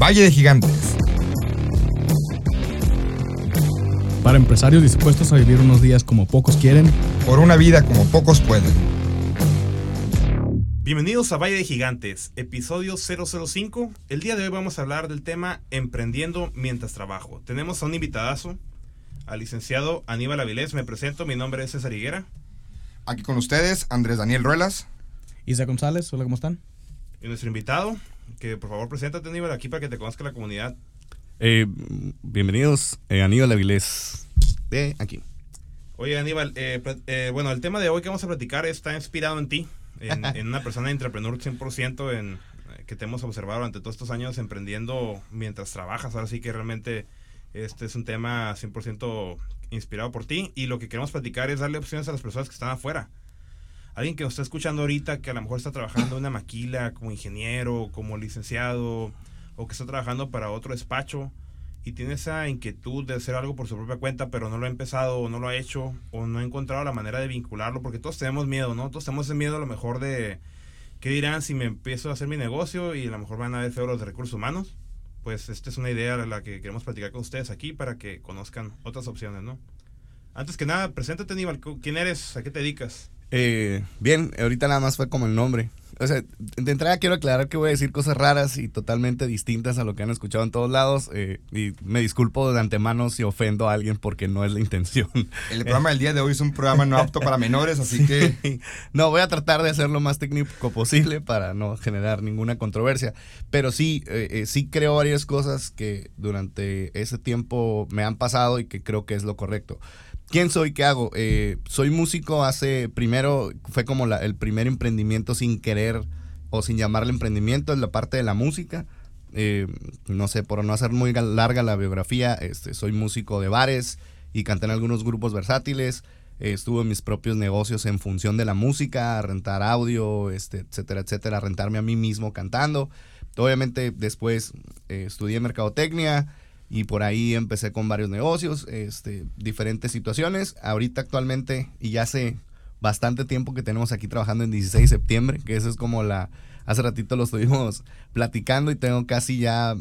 Valle de Gigantes. Para empresarios dispuestos a vivir unos días como pocos quieren. Por una vida como pocos pueden. Bienvenidos a Valle de Gigantes, episodio 005. El día de hoy vamos a hablar del tema emprendiendo mientras trabajo. Tenemos a un invitadazo, al licenciado Aníbal Avilés. Me presento, mi nombre es César Higuera. Aquí con ustedes, Andrés Daniel Ruelas. Isa González, hola, ¿cómo están? Y nuestro invitado, que por favor preséntate Aníbal aquí para que te conozca la comunidad. Eh, bienvenidos, eh, Aníbal Avilés, de aquí. Oye Aníbal, eh, eh, bueno, el tema de hoy que vamos a platicar está inspirado en ti, en, en una persona entrepreneur 100% en, eh, que te hemos observado durante todos estos años emprendiendo mientras trabajas. Ahora sí que realmente este es un tema 100% inspirado por ti y lo que queremos platicar es darle opciones a las personas que están afuera. Alguien que nos está escuchando ahorita, que a lo mejor está trabajando en una maquila como ingeniero, como licenciado, o que está trabajando para otro despacho y tiene esa inquietud de hacer algo por su propia cuenta, pero no lo ha empezado o no lo ha hecho o no ha encontrado la manera de vincularlo, porque todos tenemos miedo, ¿no? Todos tenemos ese miedo a lo mejor de qué dirán si me empiezo a hacer mi negocio y a lo mejor van a ver feo los de recursos humanos. Pues esta es una idea a la que queremos platicar con ustedes aquí para que conozcan otras opciones, ¿no? Antes que nada, preséntate, Aníbal. ¿Quién eres? ¿A qué te dedicas? Eh, bien, ahorita nada más fue como el nombre. O sea, de entrada quiero aclarar que voy a decir cosas raras y totalmente distintas a lo que han escuchado en todos lados. eh, y me disculpo de antemano si ofendo a alguien porque no es la intención. El programa del día de hoy es un programa no apto para menores, así que no, voy a tratar de hacer lo más técnico posible para no generar ninguna controversia. Pero sí, eh, eh, sí creo varias cosas que durante ese tiempo me han pasado y que creo que es lo correcto. ¿Quién soy? ¿Qué hago? Eh, soy músico hace, primero, fue como el primer emprendimiento sin querer o sin llamarle emprendimiento, es la parte de la música. Eh, no sé, por no hacer muy larga la biografía, este, soy músico de bares y canté en algunos grupos versátiles. Eh, estuve en mis propios negocios en función de la música, rentar audio, este, etcétera, etcétera, rentarme a mí mismo cantando. Obviamente después estudié mercadotecnia y por ahí empecé con varios negocios, este, diferentes situaciones. Ahorita actualmente, y ya hace bastante tiempo que tenemos aquí trabajando en 16 de septiembre, que eso es como la... Hace ratito lo estuvimos platicando y tengo casi ya,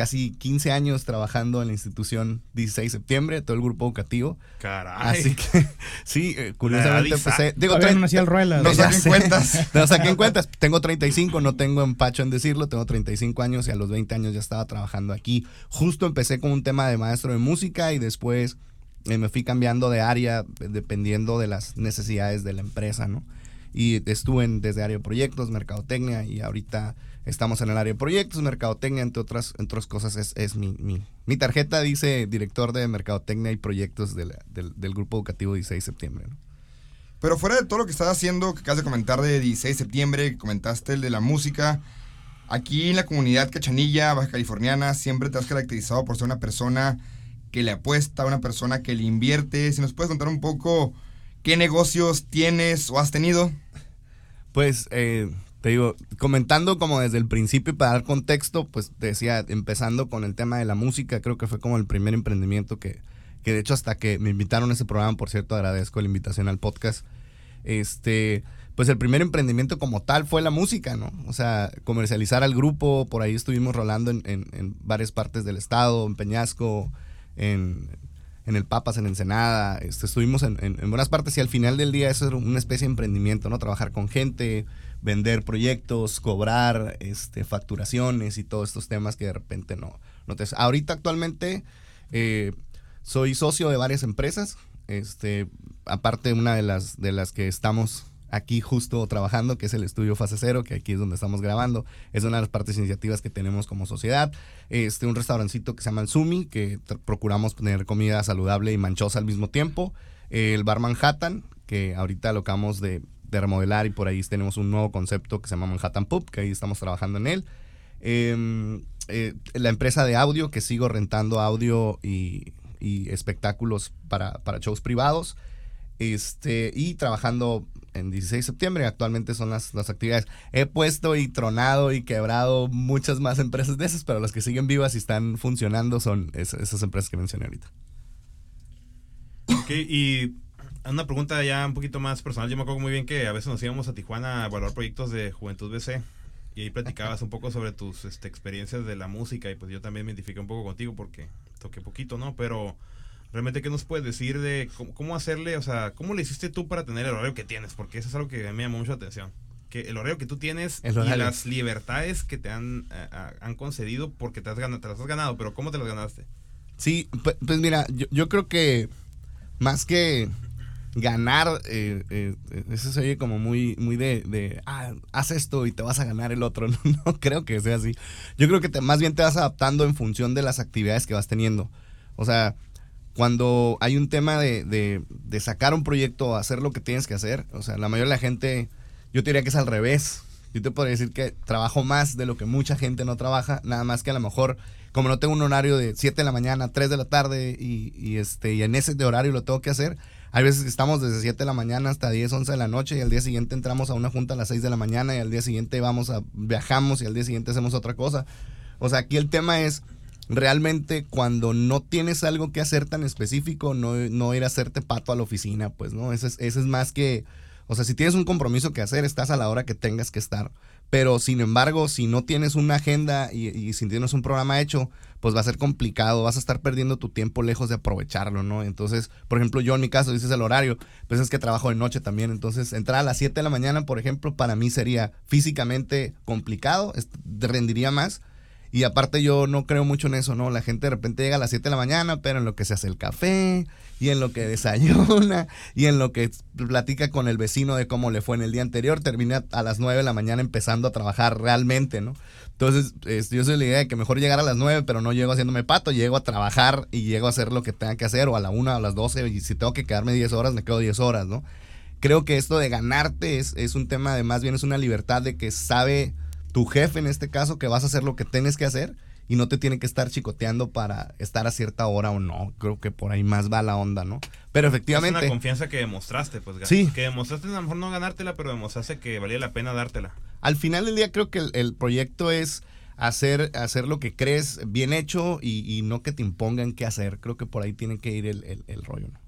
casi 15 años trabajando en la institución 16 de septiembre, todo el grupo educativo. Caray. Así que, sí, eh, curiosamente empecé... Digo, no el Ruelas. no saquen sé. cuentas. no saquen cuentas. Tengo 35, no tengo empacho en decirlo. Tengo 35 años y a los 20 años ya estaba trabajando aquí. Justo empecé con un tema de maestro de música y después eh, me fui cambiando de área eh, dependiendo de las necesidades de la empresa, ¿no? Y estuve en- desde área de proyectos, mercadotecnia y ahorita estamos en el área de proyectos, mercadotecnia, entre otras, entre otras cosas, es, es mi, mi, mi tarjeta dice director de mercadotecnia y proyectos de la- del, del grupo educativo 16 de septiembre, ¿no? Pero fuera de todo lo que estás haciendo, que acabas de comentar de 16 de septiembre, que comentaste el de la música, aquí en la comunidad cachanilla, baja californiana, siempre te has caracterizado por ser una persona que le apuesta, una persona que le invierte. Si nos puedes contar un poco qué negocios tienes o has tenido. Pues, eh, te digo, comentando como desde el principio para dar contexto, pues te decía, empezando con el tema de la música, creo que fue como el primer emprendimiento que, que de hecho hasta que me invitaron a ese programa, por cierto, agradezco la invitación al podcast, este, pues el primer emprendimiento como tal fue la música, ¿no? O sea, comercializar al grupo, por ahí estuvimos rolando en, en- en varias partes del estado, en Peñasco, en, en el Papas, en Ensenada, este, estuvimos en buenas partes y al final del día eso era una especie de emprendimiento, ¿no? Trabajar con gente, vender proyectos, cobrar este, facturaciones y todos estos temas que de repente no, no te... Ahorita actualmente eh, soy socio de varias empresas, este, aparte una de las, de las que estamos aquí justo trabajando, que es el estudio Fase Cero, que aquí es donde estamos grabando. Es una de las partes iniciativas que tenemos como sociedad. Este, un restaurancito que se llama El Sumi, que procuramos tener comida saludable y manchosa al mismo tiempo. El Bar Manhattan, que ahorita lo acabamos de, de remodelar y por ahí tenemos un nuevo concepto que se llama Manhattan Pub, que ahí estamos trabajando en él. Em, eh, la empresa de audio, que sigo rentando audio y, espectáculos para, para shows privados. Este, y trabajando en 16 de septiembre, actualmente son las, las actividades. He puesto y tronado y quebrado muchas más empresas de esas, pero las que siguen vivas y están funcionando son es- esas empresas que mencioné ahorita. Ok, y una pregunta ya un poquito más personal. Yo me acuerdo muy bien que a veces nos íbamos a Tijuana a evaluar proyectos de Juventud BC. y ahí platicabas un poco sobre tus este, experiencias de la música y pues yo también me identifiqué un poco contigo porque toqué poquito, ¿no? Pero realmente, ¿qué nos puedes decir de cómo, hacerle, o sea, cómo le hiciste tú para tener el horario que tienes? Porque eso es algo que me llamó mucho la atención. Que el horario que tú tienes y las libertades que te han, eh, han concedido porque te, has ganado, te las has ganado, pero ¿cómo te las ganaste? Sí, pues, pues mira, yo, yo creo que más que ganar, eh, eh, eso se oye como muy, muy de, de, ah, haz esto y te vas a ganar el otro. No, creo que sea así. Yo creo que te, más bien te vas adaptando en función de las actividades que vas teniendo. O sea, cuando hay un tema de, de, de sacar un proyecto, hacer lo que tienes que hacer, o sea, la mayoría de la gente, yo te diría que es al revés. Yo te podría decir que trabajo más de lo que mucha gente no trabaja, nada más que a lo mejor como no tengo un horario de 7 de la mañana, 3 de la tarde y, este, y en ese horario lo tengo que hacer, hay veces que estamos desde 7 de la mañana hasta 10, 11 de la noche y al día siguiente entramos a una junta a las 6 de la mañana y al día siguiente vamos a viajamos y al día siguiente hacemos otra cosa. O sea, aquí el tema es realmente cuando no tienes algo que hacer tan específico, no, no ir a hacerte pato a la oficina, pues, ¿no? Ese es, ese es más que, o sea, si tienes un compromiso que hacer, estás a la hora que tengas que estar. Pero sin embargo, si no tienes una agenda y, si tienes un programa hecho, pues va a ser complicado, vas a estar perdiendo tu tiempo lejos de aprovecharlo, ¿no? Entonces, por ejemplo, yo en mi caso, dices el horario, pues es que trabajo de noche también, entonces entrar a las 7 de la mañana, por ejemplo, para mí sería físicamente complicado, rendiría más, y aparte yo no creo mucho en eso, ¿no? La gente de repente llega a las 7 de la mañana, pero en lo que se hace el café, y en lo que desayuna, y en lo que platica con el vecino de cómo le fue en el día anterior, termina a las 9 de la mañana empezando a trabajar realmente, ¿no? Entonces, yo soy la idea de que mejor llegar a las 9, pero no llego haciéndome pato, llego a trabajar y llego a hacer lo que tenga que hacer, o a la 1, a las 12, y si tengo que quedarme 10 horas, me quedo 10 horas, ¿no? Creo que esto de ganarte es, es un tema de más bien es una libertad de que sabe tu jefe en este caso que vas a hacer lo que tienes que hacer y no te tiene que estar chicoteando para estar a cierta hora o no. Creo que por ahí más va la onda, ¿no? Pero efectivamente. Es una confianza que demostraste, pues. Sí. Que demostraste a lo mejor no ganártela, pero demostraste que valía la pena dártela. Al final del día creo que el, proyecto es hacer, hacer lo que crees bien hecho y, no que te impongan qué hacer. Creo que por ahí tiene que ir el, el rollo, ¿no?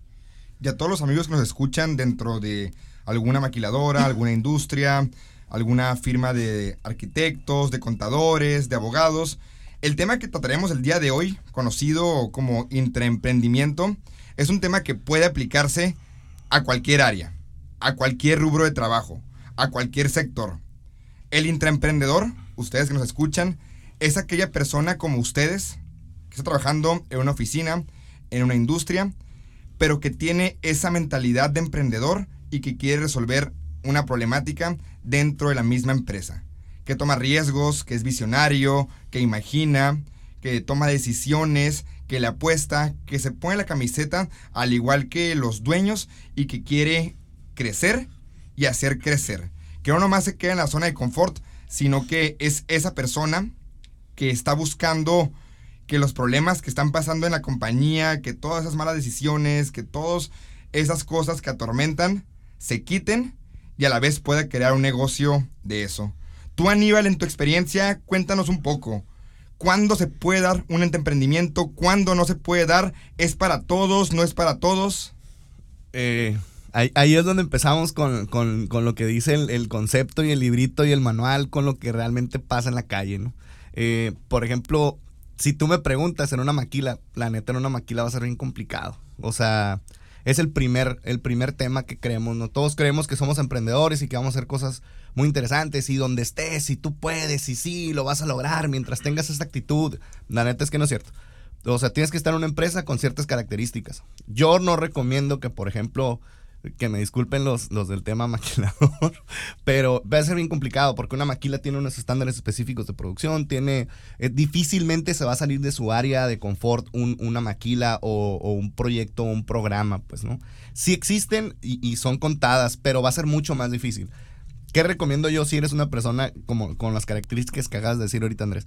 Y a todos los amigos que nos escuchan dentro de alguna maquiladora, alguna industria, alguna firma de arquitectos, de contadores, de abogados. El tema que trataremos el día de hoy, conocido como intraemprendimiento, es un tema que puede aplicarse a cualquier área, a cualquier rubro de trabajo, a cualquier sector. El intraemprendedor, ustedes que nos escuchan, es aquella persona como ustedes que está trabajando en una oficina, en una industria, pero que tiene esa mentalidad de emprendedor y que quiere resolver una problemática dentro de la misma empresa, que toma riesgos, que es visionario, que imagina, que toma decisiones, que le apuesta, que se pone la camiseta al igual que los dueños y que quiere crecer y hacer crecer. Que no nomás se queda en la zona de confort, sino que es esa persona que está buscando que los problemas que están pasando en la compañía, que todas esas malas decisiones, que todas esas cosas que atormentan, se quiten y a la vez pueda crear un negocio de eso. Tú, Aníbal, en tu experiencia, cuéntanos un poco. ¿Cuándo se puede dar un emprendimiento? ¿Cuándo no se puede dar? ¿Es para todos? ¿No es para todos? Eh, ahí, es donde empezamos con, lo que dice el, concepto y el librito y el manual, con lo que realmente pasa en la calle, ¿no? Eh, por ejemplo, si tú me preguntas en una maquila, la neta en una maquila va a ser bien complicado. O sea, es el primer, el primer tema que creemos, ¿no? Todos creemos que somos emprendedores y que vamos a hacer cosas muy interesantes y donde estés y tú puedes y sí, lo vas a lograr mientras tengas esa actitud. La neta es que no es cierto. O sea, tienes que estar en una empresa con ciertas características. Yo no recomiendo que, por ejemplo, que me disculpen los, los del tema maquilador, pero va a ser bien complicado porque una maquila tiene unos estándares específicos de producción, tiene, eh, difícilmente se va a salir de su área de confort una maquila o, un proyecto o un programa, pues, ¿no? Sí existen y son contadas, pero va a ser mucho más difícil. ¿Qué recomiendo yo si eres una persona como con las características que acabas de decir ahorita, Andrés?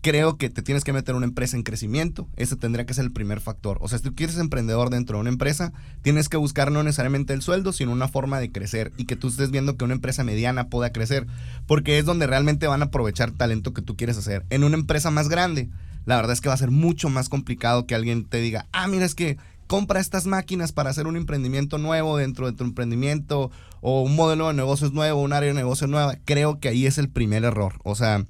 Creo que te tienes que meter una empresa en crecimiento. Ese tendría que ser el primer factor. O sea, si tú quieres emprendedor dentro de una empresa, tienes que buscar no necesariamente el sueldo, sino una forma de crecer y que tú estés viendo que una empresa mediana pueda crecer, porque es donde realmente van a aprovechar talento que tú quieres hacer. En una empresa más grande, la verdad es que va a ser mucho más complicado que alguien te diga, ah, mira, es que compra estas máquinas para hacer un emprendimiento nuevo dentro de tu emprendimiento o un modelo de negocios nuevo, un área de negocio nueva, creo que ahí es el primer error. O sea,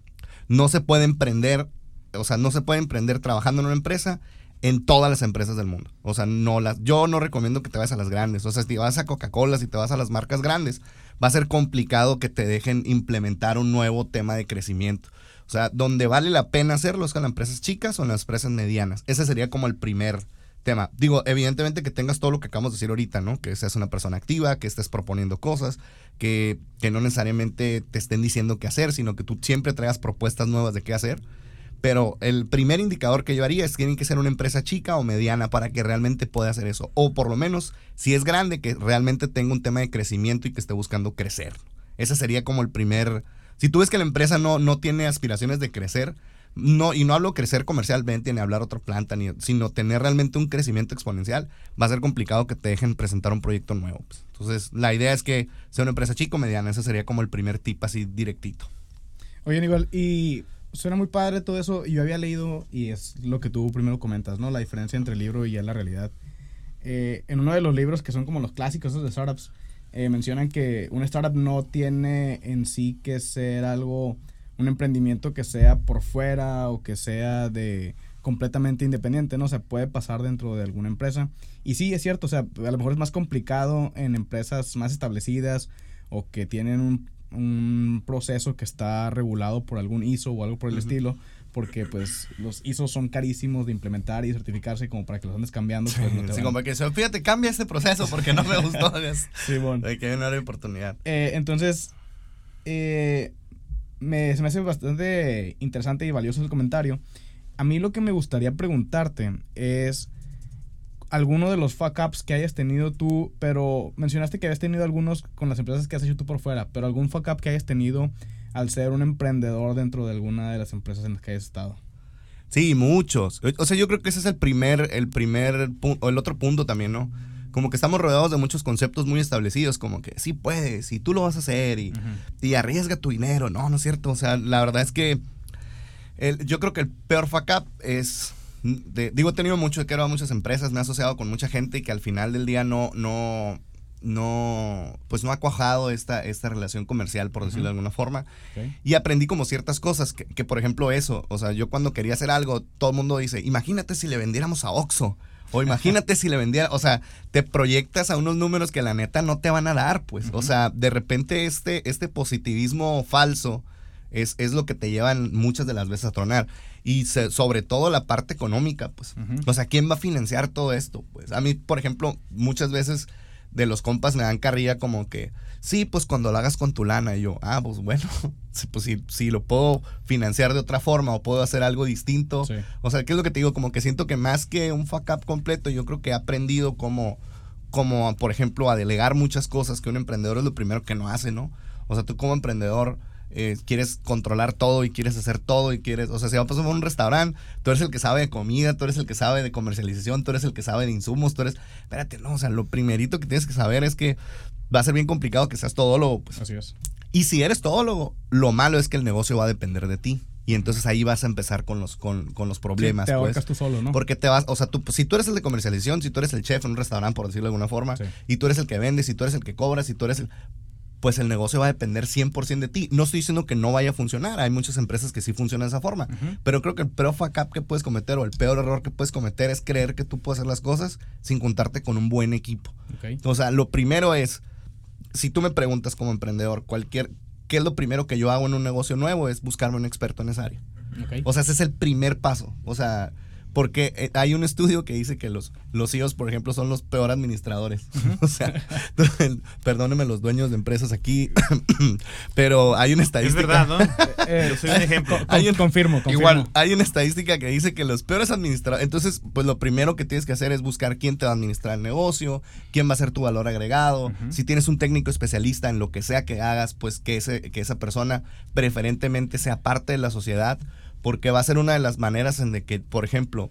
no se puede emprender, o sea, no se puede emprender trabajando en una empresa en todas las empresas del mundo. O sea, no las, yo no recomiendo que te vayas a las grandes. O sea, si vas a Coca-Cola, si te vas a las marcas grandes, va a ser complicado que te dejen implementar un nuevo tema de crecimiento. O sea, donde vale la pena hacerlo es con las empresas chicas o en las empresas medianas. Ese sería como el primer tema. Digo, evidentemente que tengas todo lo que acabamos de decir ahorita, ¿no? Que seas una persona activa, que estés proponiendo cosas, que, que no necesariamente te estén diciendo qué hacer, sino que tú siempre traigas propuestas nuevas de qué hacer pero el primer indicador que yo haría es que que ser una empresa chica o mediana para que realmente pueda hacer eso. O por lo menos, si es grande, que realmente tenga un tema de crecimiento y que esté buscando crecer. Ese sería como el primer... Si tú ves que la empresa no, no tiene aspiraciones de crecer, no, y no hablo crecer comercialmente ni hablar otra planta, ni, sino tener realmente un crecimiento exponencial, va a ser complicado que te dejen presentar un proyecto nuevo. Pues. Entonces, la idea es que sea una empresa chica o mediana. Ese sería como el primer tip así directito. Oye, Aníbal, y suena muy padre todo eso. Yo había leído, y es lo que tú primero comentas, ¿no? La diferencia entre el libro y la realidad. Eh, en uno de los libros que son como los clásicos de startups, eh, mencionan que una startup no tiene en sí que ser algo, un emprendimiento que sea por fuera o que sea de completamente independiente, ¿no? Se puede pasar dentro de alguna empresa. Y sí, es cierto, o sea, a lo mejor es más complicado en empresas más establecidas o que tienen un un proceso que está regulado por algún ISO o algo por el estilo, porque pues los ISO son carísimos de implementar y certificarse como para que los andes cambiando. Pues, sí, como que fíjate, cambia este proceso porque no me gustó. sí, bueno. Hay que una oportunidad. Eh, entonces, eh, me, se me hace bastante interesante y valioso el comentario. A mí lo que me gustaría preguntarte es alguno de los fuck ups que hayas tenido tú, pero mencionaste que habías tenido algunos con las empresas que has hecho tú por fuera, pero algún fuck up que hayas tenido al ser un emprendedor dentro de alguna de las empresas en las que hayas estado. Sí, muchos. O sea, yo creo que ese es el primer, el primer o el otro punto también, ¿no? Como que estamos rodeados de muchos conceptos muy establecidos, como que sí puedes, y tú lo vas a hacer, y, y arriesga tu dinero. No, no es cierto. O sea, la verdad es que el, yo creo que el peor fuck up es digo, he tenido mucho, he quedado a muchas empresas, me he asociado con mucha gente y que al final del día no, no, no, pues no ha cuajado esta, esta relación comercial, por decirlo de alguna forma. Y aprendí como ciertas cosas, que, por ejemplo eso, o sea, yo cuando quería hacer algo, todo el mundo dice, imagínate si le vendiéramos a Oxxo. O imagínate si le vendiera, o sea, te proyectas a unos números que la neta no te van a dar, pues. O sea, de repente este, este positivismo falso es, es lo que te llevan muchas de las veces a tronar y sobre todo la parte económica, pues. O sea, ¿quién va a financiar todo esto? Pues a mí, por ejemplo, muchas veces de los compas me dan carrilla como que, sí, pues cuando lo hagas con tu lana, y yo, ah, pues bueno, pues si, si lo puedo financiar de otra forma o puedo hacer algo distinto. O sea, ¿qué es lo que te digo? Como que siento que más que un fuck up completo, yo creo que he aprendido como, como, por ejemplo, a delegar muchas cosas que un emprendedor es lo primero que no hace, ¿no? O sea, tú como emprendedor eh, quieres controlar todo y quieres hacer todo y quieres, o sea, si vamos a un restaurante, tú eres el que sabe de comida, tú eres el que sabe de comercialización, tú eres el que sabe de insumos, tú eres, espérate, no, o sea, lo primerito que tienes que saber es que va a ser bien complicado que seas todólogo. Pues. Así es. Y si eres todólogo, lo malo es que el negocio va a depender de ti. Y entonces ahí vas a empezar con los, con, con los problemas. te pues. tú solo, ¿no? Porque te vas, o sea, tú, si tú eres el de comercialización, si tú eres el chef en un restaurante, por decirlo de alguna forma, y tú eres el que vende, si tú eres el que cobra, si tú eres el pues el negocio va a depender 100% de ti. No estoy diciendo que no vaya a funcionar, hay muchas empresas que sí funcionan de esa forma, pero creo que el peor fuck up que puedes cometer o el peor error que puedes cometer es creer que tú puedes hacer las cosas sin contarte con un buen equipo. O sea, lo primero es, si tú me preguntas como emprendedor, cualquier, ¿qué es lo primero que yo hago en un negocio nuevo? Es buscarme un experto en esa área. O sea, ese es el primer paso. O sea, porque eh, hay un estudio que dice que los, los CEOs, por ejemplo, son los peor administradores. o sea, perdónenme los dueños de empresas aquí, pero hay una estadística. Es verdad, ¿no? Eh, Yo soy un ejemplo. Hay un, confirmo, confirmo, Igual, hay una estadística que dice que los peores administradores. Entonces, pues lo primero que tienes que hacer es buscar quién te va a administrar el negocio, quién va a ser tu valor agregado. Si tienes un técnico especialista en lo que sea que hagas, pues que, ese, que esa persona preferentemente sea parte de la sociedad porque va a ser una de las maneras en de que, por ejemplo,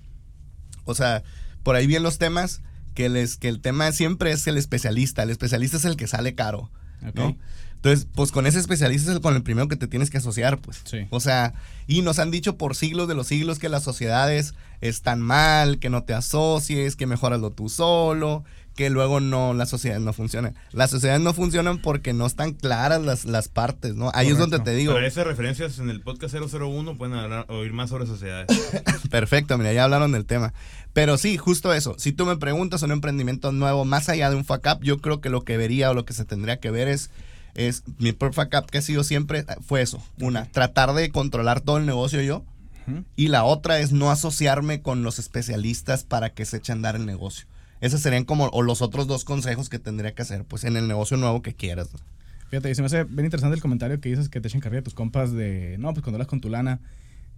o sea, por ahí vienen los temas, que, les, que el tema siempre es el especialista, el especialista es el que sale caro, ¿no? Entonces, pues con ese especialista es con el primero que te tienes que asociar, pues. Sí. O sea, y nos han dicho por siglos de los siglos que las sociedades están mal, que no te asocies, que mejoralo tú solo, que luego no, las sociedades no funcionan. Las sociedades no funcionan porque no están claras las, las partes, ¿no? Ahí es donde te digo. Para esas referencias en el podcast 001 pueden hablar- oír más sobre sociedades. Perfecto, mira, ya hablaron del tema. Pero sí, justo eso. Si tú me preguntas un emprendimiento nuevo, más allá de un fuck up, yo creo que lo que vería o lo que se tendría que ver es, es mi peor fuck up que ha sido siempre eh, fue eso. Una, tratar de controlar todo el negocio yo. Y la otra es no asociarme con los especialistas para que se eche a andar el negocio. Esos serían como o los otros dos consejos que tendría que hacer, pues en el negocio nuevo que quieras. Fíjate, y se me hace bien interesante el comentario que dices que te echen carrilla a tus compas de, no, pues cuando hablas con tu lana.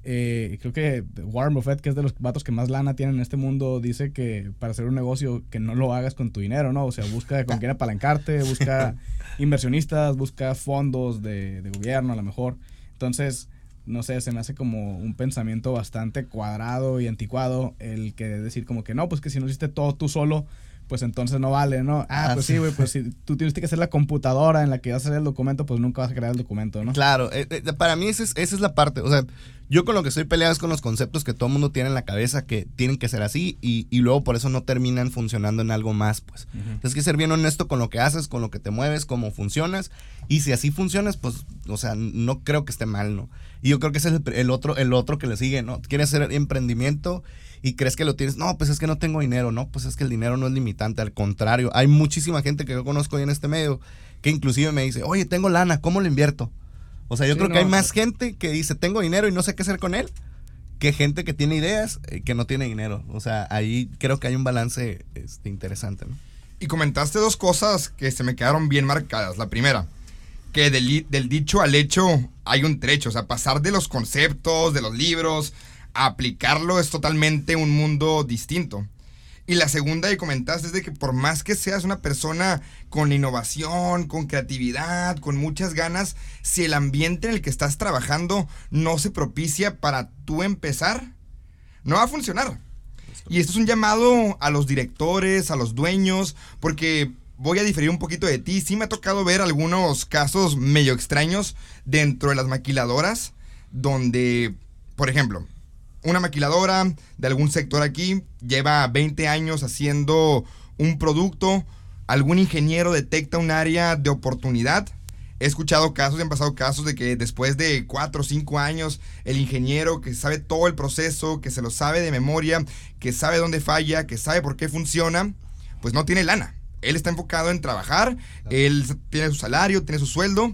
Eh, creo que Warren Buffett, que es de los vatos que más lana tienen en este mundo, dice que para hacer un negocio que no lo hagas con tu dinero, ¿no? O sea, busca con quién apalancarte, busca inversionistas, busca fondos de, de gobierno a lo mejor. Entonces, no sé, se me hace como un pensamiento bastante cuadrado y anticuado el que decir como que no, pues que si no hiciste todo tú solo, pues entonces no vale, ¿no? Ah, Ah, pues sí. güey, pues si tú tuviste que hacer la computadora en la que vas a hacer el documento, pues nunca vas a crear el documento, ¿no? Claro, eh, eh, para mí esa es, esa es la parte. O sea, yo con lo que estoy peleado es con los conceptos que todo el mundo tiene en la cabeza que tienen que ser así y, y luego por eso no terminan funcionando en algo más, pues. Tienes que ser bien honesto con lo que haces, con lo que te mueves, cómo funcionas. Y si así funcionas, pues, o sea, no creo que esté mal, ¿no? Y yo creo que ese es el, el otro, el otro que le sigue, ¿no? Quieres hacer emprendimiento y crees que lo tienes. No, pues es que no tengo dinero, ¿no? Pues es que el dinero no es limitante, al contrario. Hay muchísima gente que yo conozco ahí en este medio que inclusive me dice, oye, tengo lana, ¿cómo lo invierto? O sea, yo Sí, creo que hay más gente que dice, tengo dinero y no sé qué hacer con él, que gente que tiene ideas eh, que no tiene dinero. O sea, ahí creo que hay un balance este, interesante, ¿no? Y comentaste dos cosas que se me quedaron bien marcadas. La primera, que del, del dicho al hecho hay un trecho. O sea, pasar de los conceptos, de los libros, aplicarlo es totalmente un mundo distinto. Y la segunda que comentaste es de que por más que seas una persona con innovación, con creatividad, con muchas ganas, si el ambiente en el que estás trabajando no se propicia para tú empezar, no va a funcionar. Y esto es un llamado a los directores, a los dueños, porque voy a diferir un poquito de ti. Sí me ha tocado ver algunos casos medio extraños dentro de las maquiladoras, donde, por ejemplo, una maquiladora de algún sector aquí lleva 20 años haciendo un producto, algún ingeniero detecta un área de oportunidad. He escuchado casos, han pasado casos de que después de 4 o 5 años, el ingeniero que sabe todo el proceso, que se lo sabe de memoria, que sabe dónde falla, que sabe por qué funciona, pues no tiene lana. Él está enfocado en trabajar, él tiene su salario, tiene su sueldo,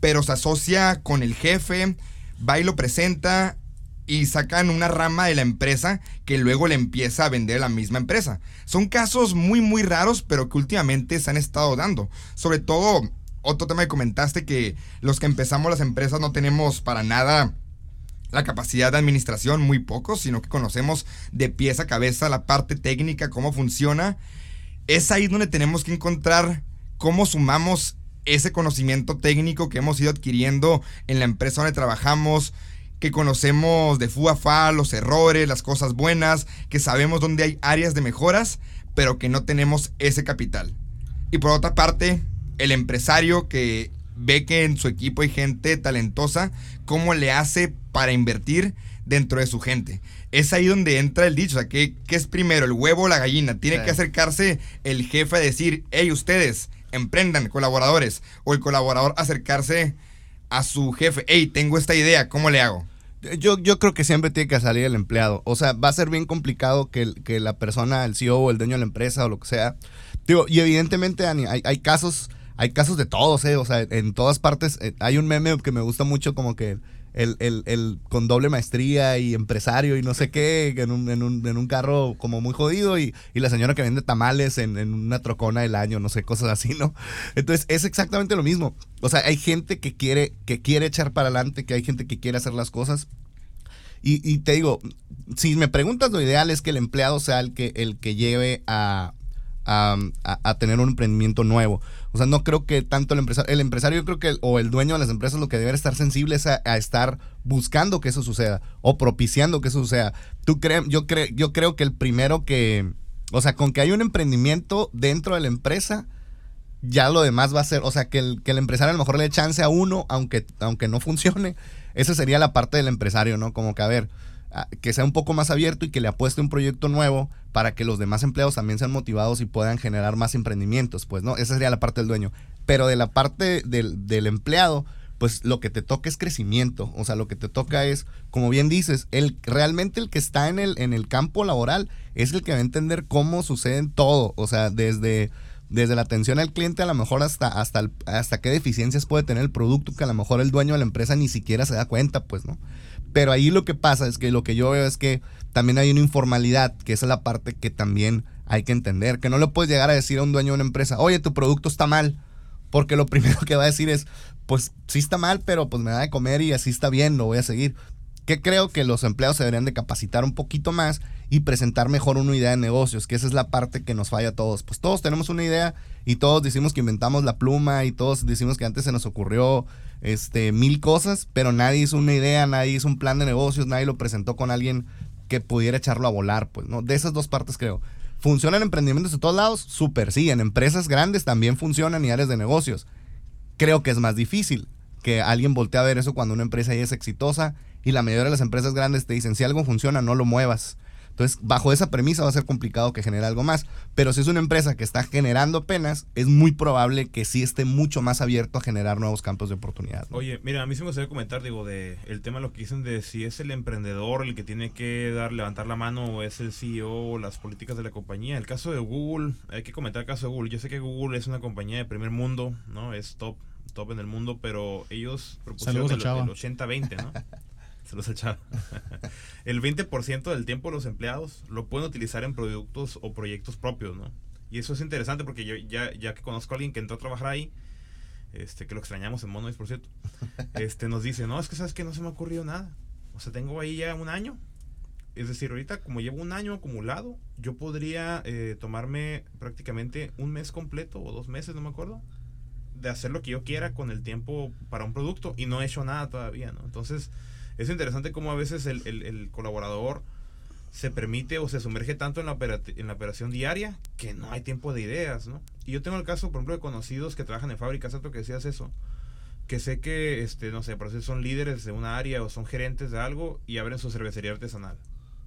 pero se asocia con el jefe, va y lo presenta y sacan una rama de la empresa que luego le empieza a vender a la misma empresa. Son casos muy muy raros, pero que últimamente se han estado dando. Sobre todo, otro tema que comentaste que los que empezamos las empresas no tenemos para nada la capacidad de administración, muy pocos, sino que conocemos de pies a cabeza la parte técnica, cómo funciona. Es ahí donde tenemos que encontrar cómo sumamos ese conocimiento técnico que hemos ido adquiriendo en la empresa donde trabajamos, que conocemos de fu a fa los errores, las cosas buenas, que sabemos dónde hay áreas de mejoras, pero que no tenemos ese capital. Y por otra parte, el empresario que ve que en su equipo hay gente talentosa, cómo le hace para invertir dentro de su gente. Es ahí donde entra el dicho, o sea, ¿qué, qué es primero, el huevo o la gallina? Tiene Sí. que acercarse el jefe a decir, hey, ustedes, emprendan, colaboradores, o el colaborador acercarse a su jefe, hey, tengo esta idea, ¿cómo le hago? Yo, yo creo que siempre tiene que salir el empleado. O sea, va a ser bien complicado que, que la persona, el CEO o el dueño de la empresa o lo que sea. Digo, y evidentemente, Dani, hay, hay casos, hay casos de todos, ¿eh? O sea, en todas partes. eh, hay un meme que me gusta mucho como que el, el- el con doble maestría y empresario y no sé qué, en un, en un, en un carro como muy jodido y, y la señora que vende tamales en, en una trocona del año, no sé, cosas así, ¿no? Entonces, es exactamente lo mismo. O sea, hay gente que quiere, que quiere echar para adelante, que hay gente que quiere hacer las cosas. Y, y te digo, si me preguntas, lo ideal es que el empleado sea el que, el que lleve a, a, tener un emprendimiento nuevo. O sea, no creo que tanto el empresario, el empresario yo creo que, o el dueño de las empresas lo que debe estar sensible es a, estar buscando que eso suceda o propiciando que eso suceda. Tú crees, yo, creo yo creo que el primero que, o sea, con que hay un emprendimiento dentro de la empresa, ya lo demás va a ser, o sea, que el, que el empresario a lo mejor le dé chance a uno, aunque, aunque no funcione. Esa sería la parte del empresario, ¿no? Como que, a ver, que sea un poco más abierto y que le apueste un proyecto nuevo para que los demás empleados también sean motivados y puedan generar más emprendimientos, pues, ¿no? Esa sería la parte del dueño. Pero de la parte del, empleado, pues lo que te toca es crecimiento. O sea, lo que te toca es, como bien dices, el, realmente el que está en el, en el campo laboral es el que va a entender cómo sucede todo. O sea, desde, desde la atención al cliente a lo mejor hasta, hasta, hasta qué deficiencias puede tener el producto que a lo mejor el dueño de la empresa ni siquiera se da cuenta, pues, ¿no? Pero ahí lo que pasa es que lo que yo veo es que también hay una informalidad, que esa es la parte que también hay que entender, que no le puedes llegar a decir a un dueño de una empresa, oye, tu producto está mal, porque lo primero que va a decir es, pues sí está mal, pero pues me da de comer y así está bien, lo voy a seguir. Que creo que los empleados se deberían de capacitar un poquito más y presentar mejor una idea de negocios, que esa es la parte que nos falla a todos. Pues todos tenemos una idea y todos decimos que inventamos la pluma y todos decimos que antes se nos ocurrió este mil cosas, pero nadie hizo una idea, nadie hizo un plan de negocios, nadie lo presentó con alguien que pudiera echarlo a volar, pues, ¿no? De esas dos partes creo. ¿Funcionan emprendimientos de todos lados? Súper, sí. En empresas grandes también funcionan y áreas de negocios creo que es más difícil que alguien voltee a ver eso cuando una empresa ya es exitosa y la mayoría de las empresas grandes te dicen, si algo funciona, no lo muevas. Entonces, bajo esa premisa va a ser complicado que genere algo más. Pero si es una empresa que está generando penas, es muy probable que sí esté mucho más abierto a generar nuevos campos de oportunidad. Oye, mira, a mí sí me gustaría comentar, digo, de el tema lo que dicen de si es el emprendedor el que tiene que dar, levantar la mano o es el CEO o las políticas de la compañía. El caso de Google, hay que comentar el caso de Google. Yo sé que Google es una compañía de primer mundo, ¿no? Es top top en el mundo, pero ellos propusieron el, 80-20, ¿no? Saludos al el 20% del tiempo los empleados lo pueden utilizar en productos o proyectos propios, ¿no? Y eso es interesante porque yo ya, ya que conozco a alguien que entró a trabajar ahí, este, que lo extrañamos en Monois, por cierto, este, nos dice, no, es que sabes que no se me ha ocurrido nada. O sea, tengo ahí ya un año. Es decir, ahorita como llevo un año acumulado, yo podría eh, tomarme prácticamente un mes completo o dos meses, no me acuerdo, de hacer lo que yo quiera con el tiempo para un producto y no he hecho nada todavía, ¿no? Entonces, es interesante cómo a veces el, el, colaborador se permite o se sumerge tanto en la, en la operación diaria que no hay tiempo de ideas, ¿no? Y yo tengo el caso, por ejemplo, de conocidos que trabajan en fábricas, ¿cierto? Que decías eso, que sé que, este, no sé, por eso son líderes de una área o son gerentes de algo y abren su cervecería artesanal.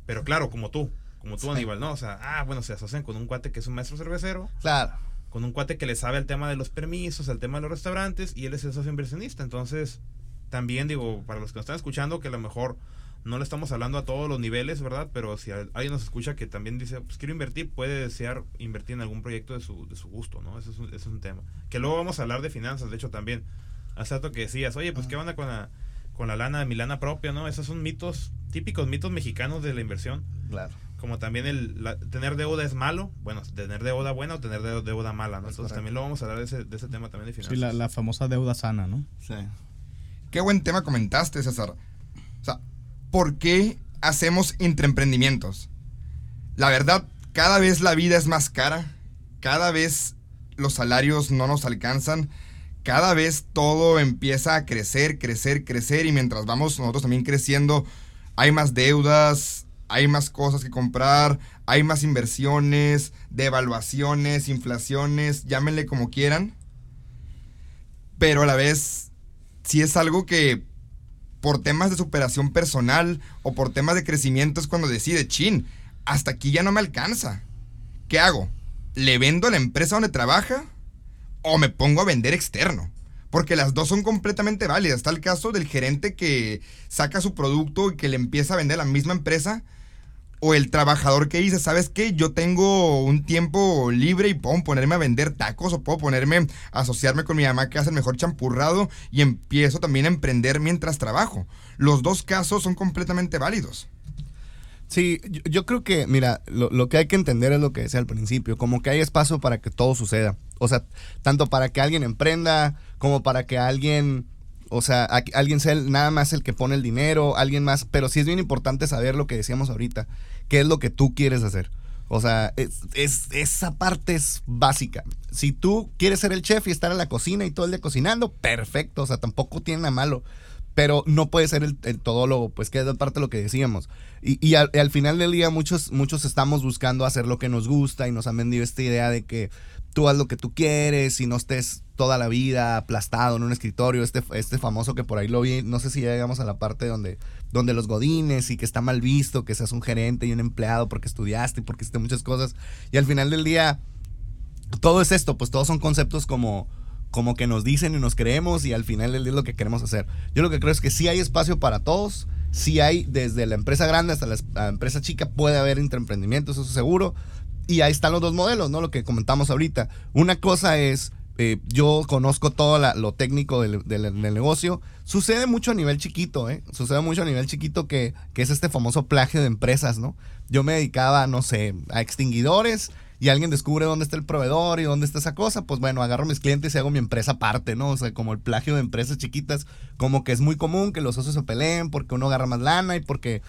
Pero claro, como tú, como tú, Aníbal, ¿no? O sea, ah, bueno, se asocian con un cuate que es un maestro cervecero. Claro con un cuate que le sabe el tema de los permisos, el tema de los restaurantes, y él es el socio inversionista. Entonces, también digo, para los que nos están escuchando, que a lo mejor no le estamos hablando a todos los niveles, ¿verdad? Pero si alguien nos escucha que también dice, pues quiero invertir, puede desear invertir en algún proyecto de su, de su gusto, ¿no? Eso es, un, es un tema. Que luego vamos a hablar de finanzas, de hecho, también. Hace rato que decías, oye, pues qué onda con la, con la lana de mi lana propia, ¿no? Esos son mitos, típicos mitos mexicanos de la inversión. Claro como también el tener deuda es malo, bueno, tener deuda buena o tener deuda, mala, ¿no? Entonces también lo vamos a hablar de ese, de ese tema también de finanzas. Sí, la, la, famosa deuda sana, ¿no? Sí. Qué buen tema comentaste, César. O sea, ¿por qué hacemos intraemprendimientos? La verdad, cada vez la vida es más cara, cada vez los salarios no nos alcanzan, cada vez todo empieza a crecer, crecer, crecer y mientras vamos nosotros también creciendo, hay más deudas, hay más cosas que comprar, hay más inversiones, devaluaciones, inflaciones, llámenle como quieran. Pero a la vez, si es algo que por temas de superación personal o por temas de crecimiento es cuando decide, chin, hasta aquí ya no me alcanza. ¿Qué hago? ¿Le vendo a la empresa donde trabaja? ¿O me pongo a vender externo? Porque las dos son completamente válidas. Está el caso del gerente que saca su producto y que le empieza a vender a la misma empresa. O el trabajador que dice, ¿sabes qué? Yo tengo un tiempo libre y puedo ponerme a vender tacos o puedo ponerme a asociarme con mi mamá que hace el mejor champurrado y empiezo también a emprender mientras trabajo. Los dos casos son completamente válidos. Sí, yo, creo que, mira, lo, lo, que hay que entender es lo que decía al principio, como que hay espacio para que todo suceda. O sea, tanto para que alguien emprenda, como para que alguien, o sea, alguien sea nada más el que pone el dinero, alguien más, pero sí es bien importante saber lo que decíamos ahorita, qué es lo que tú quieres hacer. O sea, es, esa parte es básica. Si tú quieres ser el chef y estar en la cocina y todo el día cocinando, perfecto, o sea, tampoco tiene nada malo pero no puede ser el, todólogo, pues que es parte de lo que decíamos. Y, al, final del día muchos, muchos estamos buscando hacer lo que nos gusta y nos han vendido esta idea de que tú haz lo que tú quieres y no estés toda la vida aplastado en un escritorio. Este, este famoso que por ahí lo vi, no sé si ya llegamos a la parte donde, donde los godines y que está mal visto que seas un gerente y un empleado porque estudiaste y porque hiciste muchas cosas. Y al final del día, todo es esto, pues todos son conceptos como como que nos dicen y nos creemos y al final del día es lo que queremos hacer. Yo lo que creo es que sí hay espacio para todos, sí hay desde la empresa grande hasta la, empresa chica, puede haber intraemprendimientos, eso seguro. Y ahí están los dos modelos, ¿no? Lo que comentamos ahorita. Una cosa es, eh, yo conozco todo lo técnico del, negocio. Sucede mucho a nivel chiquito, ¿eh? Sucede mucho a nivel chiquito que, que es este famoso plagio de empresas, ¿no? Yo me dedicaba, no sé, a extinguidores y alguien descubre dónde está el proveedor y dónde está esa cosa, pues bueno, agarro mis clientes y hago mi empresa aparte, ¿no? O sea, como el plagio de empresas chiquitas, como que es muy común que los socios se peleen porque uno agarra más lana y porque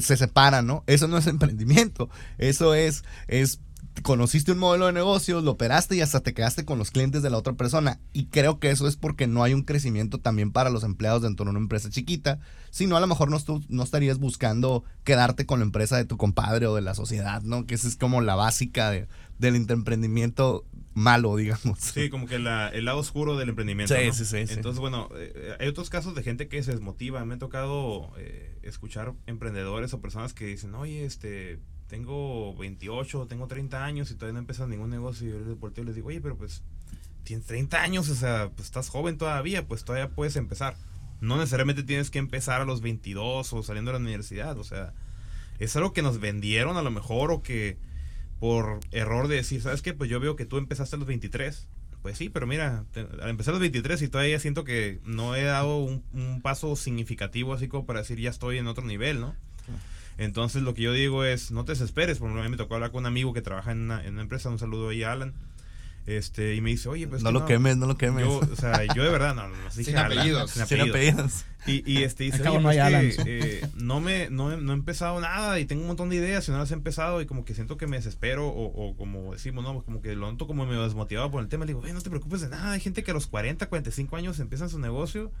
se separan, ¿no? Eso no es emprendimiento, eso es, es conociste un modelo de negocios, lo operaste y hasta te quedaste con los clientes de la otra persona. Y creo que eso es porque no hay un crecimiento también para los empleados dentro de una empresa chiquita, sino a lo mejor no, no estarías buscando quedarte con la empresa de tu compadre o de la sociedad, ¿no? Que esa es como la básica de, del emprendimiento malo, digamos. Sí, como que el lado oscuro del emprendimiento. Sí, sí, sí, Entonces, bueno, eh, hay otros casos de gente que se desmotiva. Me ha tocado eh, escuchar emprendedores o personas que dicen, oye, este tengo 28, tengo 30 años y todavía no he empezado ningún negocio. Y yo les les digo, oye, pero pues tienes 30 años, o sea, pues estás joven todavía, pues todavía puedes empezar. No necesariamente tienes que empezar a los 22 o saliendo de la universidad, o sea, es algo que nos vendieron a lo mejor o que por error de decir, ¿sabes qué? Pues yo veo que tú empezaste a los 23. Pues sí, pero mira, al empezar a los 23 y todavía siento que no he dado un, un paso significativo así como para decir ya estoy en otro nivel, ¿no? Entonces lo que yo digo es, no te desesperes, por ejemplo, a mí me tocó hablar con un amigo que trabaja en una, en una empresa, un saludo ahí a Alan, este, y me dice, oye, pues. No lo quemes, no lo quemes. Yo, o sea, yo de verdad, no, no, no sin, apellidos. sin, apellidos. Y, y este dice, oye, no, pues eh, no, me, no, no, he empezado nada y tengo un montón de ideas y no las he empezado y como que siento que me desespero o, o como decimos, ¿no? Como que lo noto como me desmotivado por el tema. Le digo, no te preocupes de nada. Hay gente que a los 40, 45 años empiezan su negocio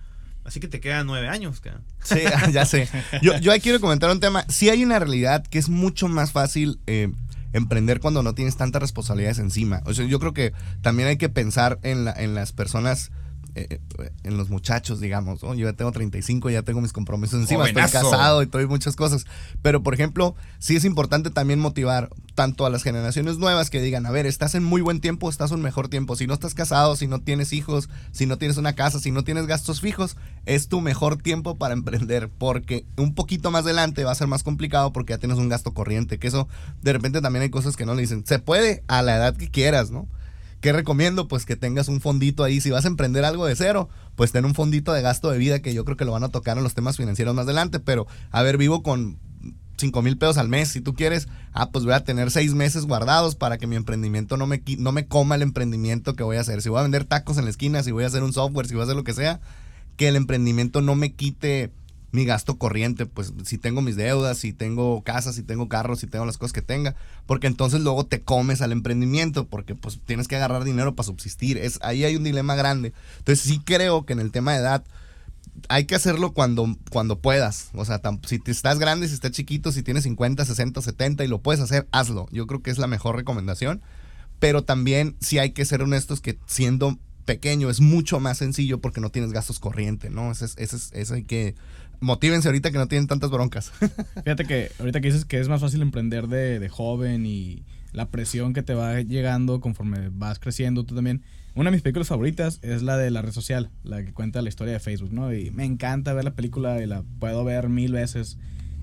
Así que te quedan nueve años. Sí, ya sé. Yo, yo ahí quiero comentar un tema. Sí hay una realidad que es mucho más fácil eh, emprender cuando no tienes tantas responsabilidades encima. O sea, yo creo que también hay que pensar en, la, en las personas eh, en los muchachos, digamos. yo ya tengo 35, ya tengo mis compromisos encima, estoy casado y todo muchas cosas. Pero, por ejemplo, sí es importante también motivar tanto a las generaciones nuevas que digan, a ver, estás en muy buen tiempo, estás en mejor tiempo. Si no estás casado, si no tienes hijos, si no tienes una casa, si no tienes gastos fijos, es tu mejor tiempo para emprender. Porque un poquito más adelante va a ser más complicado porque ya tienes un gasto corriente. Que eso, de repente también hay cosas que no le dicen. Se puede a la edad que quieras, ¿no? ¿Qué recomiendo? Pues que tengas un fondito ahí. Si vas a emprender algo de cero, pues ten un fondito de gasto de vida que yo creo que lo van a tocar en los temas financieros más adelante. Pero, a ver, vivo con 5 mil pesos al mes. Si tú quieres, ah, pues voy a tener seis meses guardados para que mi emprendimiento no me, no me coma el emprendimiento que voy a hacer. Si voy a vender tacos en la esquina, si voy a hacer un software, si voy a hacer lo que sea, que el emprendimiento no me quite mi gasto corriente, pues si tengo mis deudas, si tengo casas, si tengo carros, si tengo las cosas que tenga, porque entonces luego te comes al emprendimiento, porque pues tienes que agarrar dinero para subsistir, es, ahí hay un dilema grande. Entonces sí creo que en el tema de edad hay que hacerlo cuando, cuando puedas, o sea, si te estás grande, si estás chiquito, si tienes 50, 60, 70 y lo puedes hacer, hazlo. Yo creo que es la mejor recomendación, pero también sí hay que ser honestos que siendo pequeño es mucho más sencillo porque no tienes gastos corrientes, ¿no? Ese, ese, ese hay que motívense ahorita que no tienen tantas broncas. Fíjate que ahorita que dices que es más fácil emprender de, joven y la presión que te va llegando conforme vas creciendo tú también. Una de mis películas favoritas es la de la red social, la que cuenta la historia de Facebook, ¿no? Y me encanta ver la película y la puedo ver mil veces.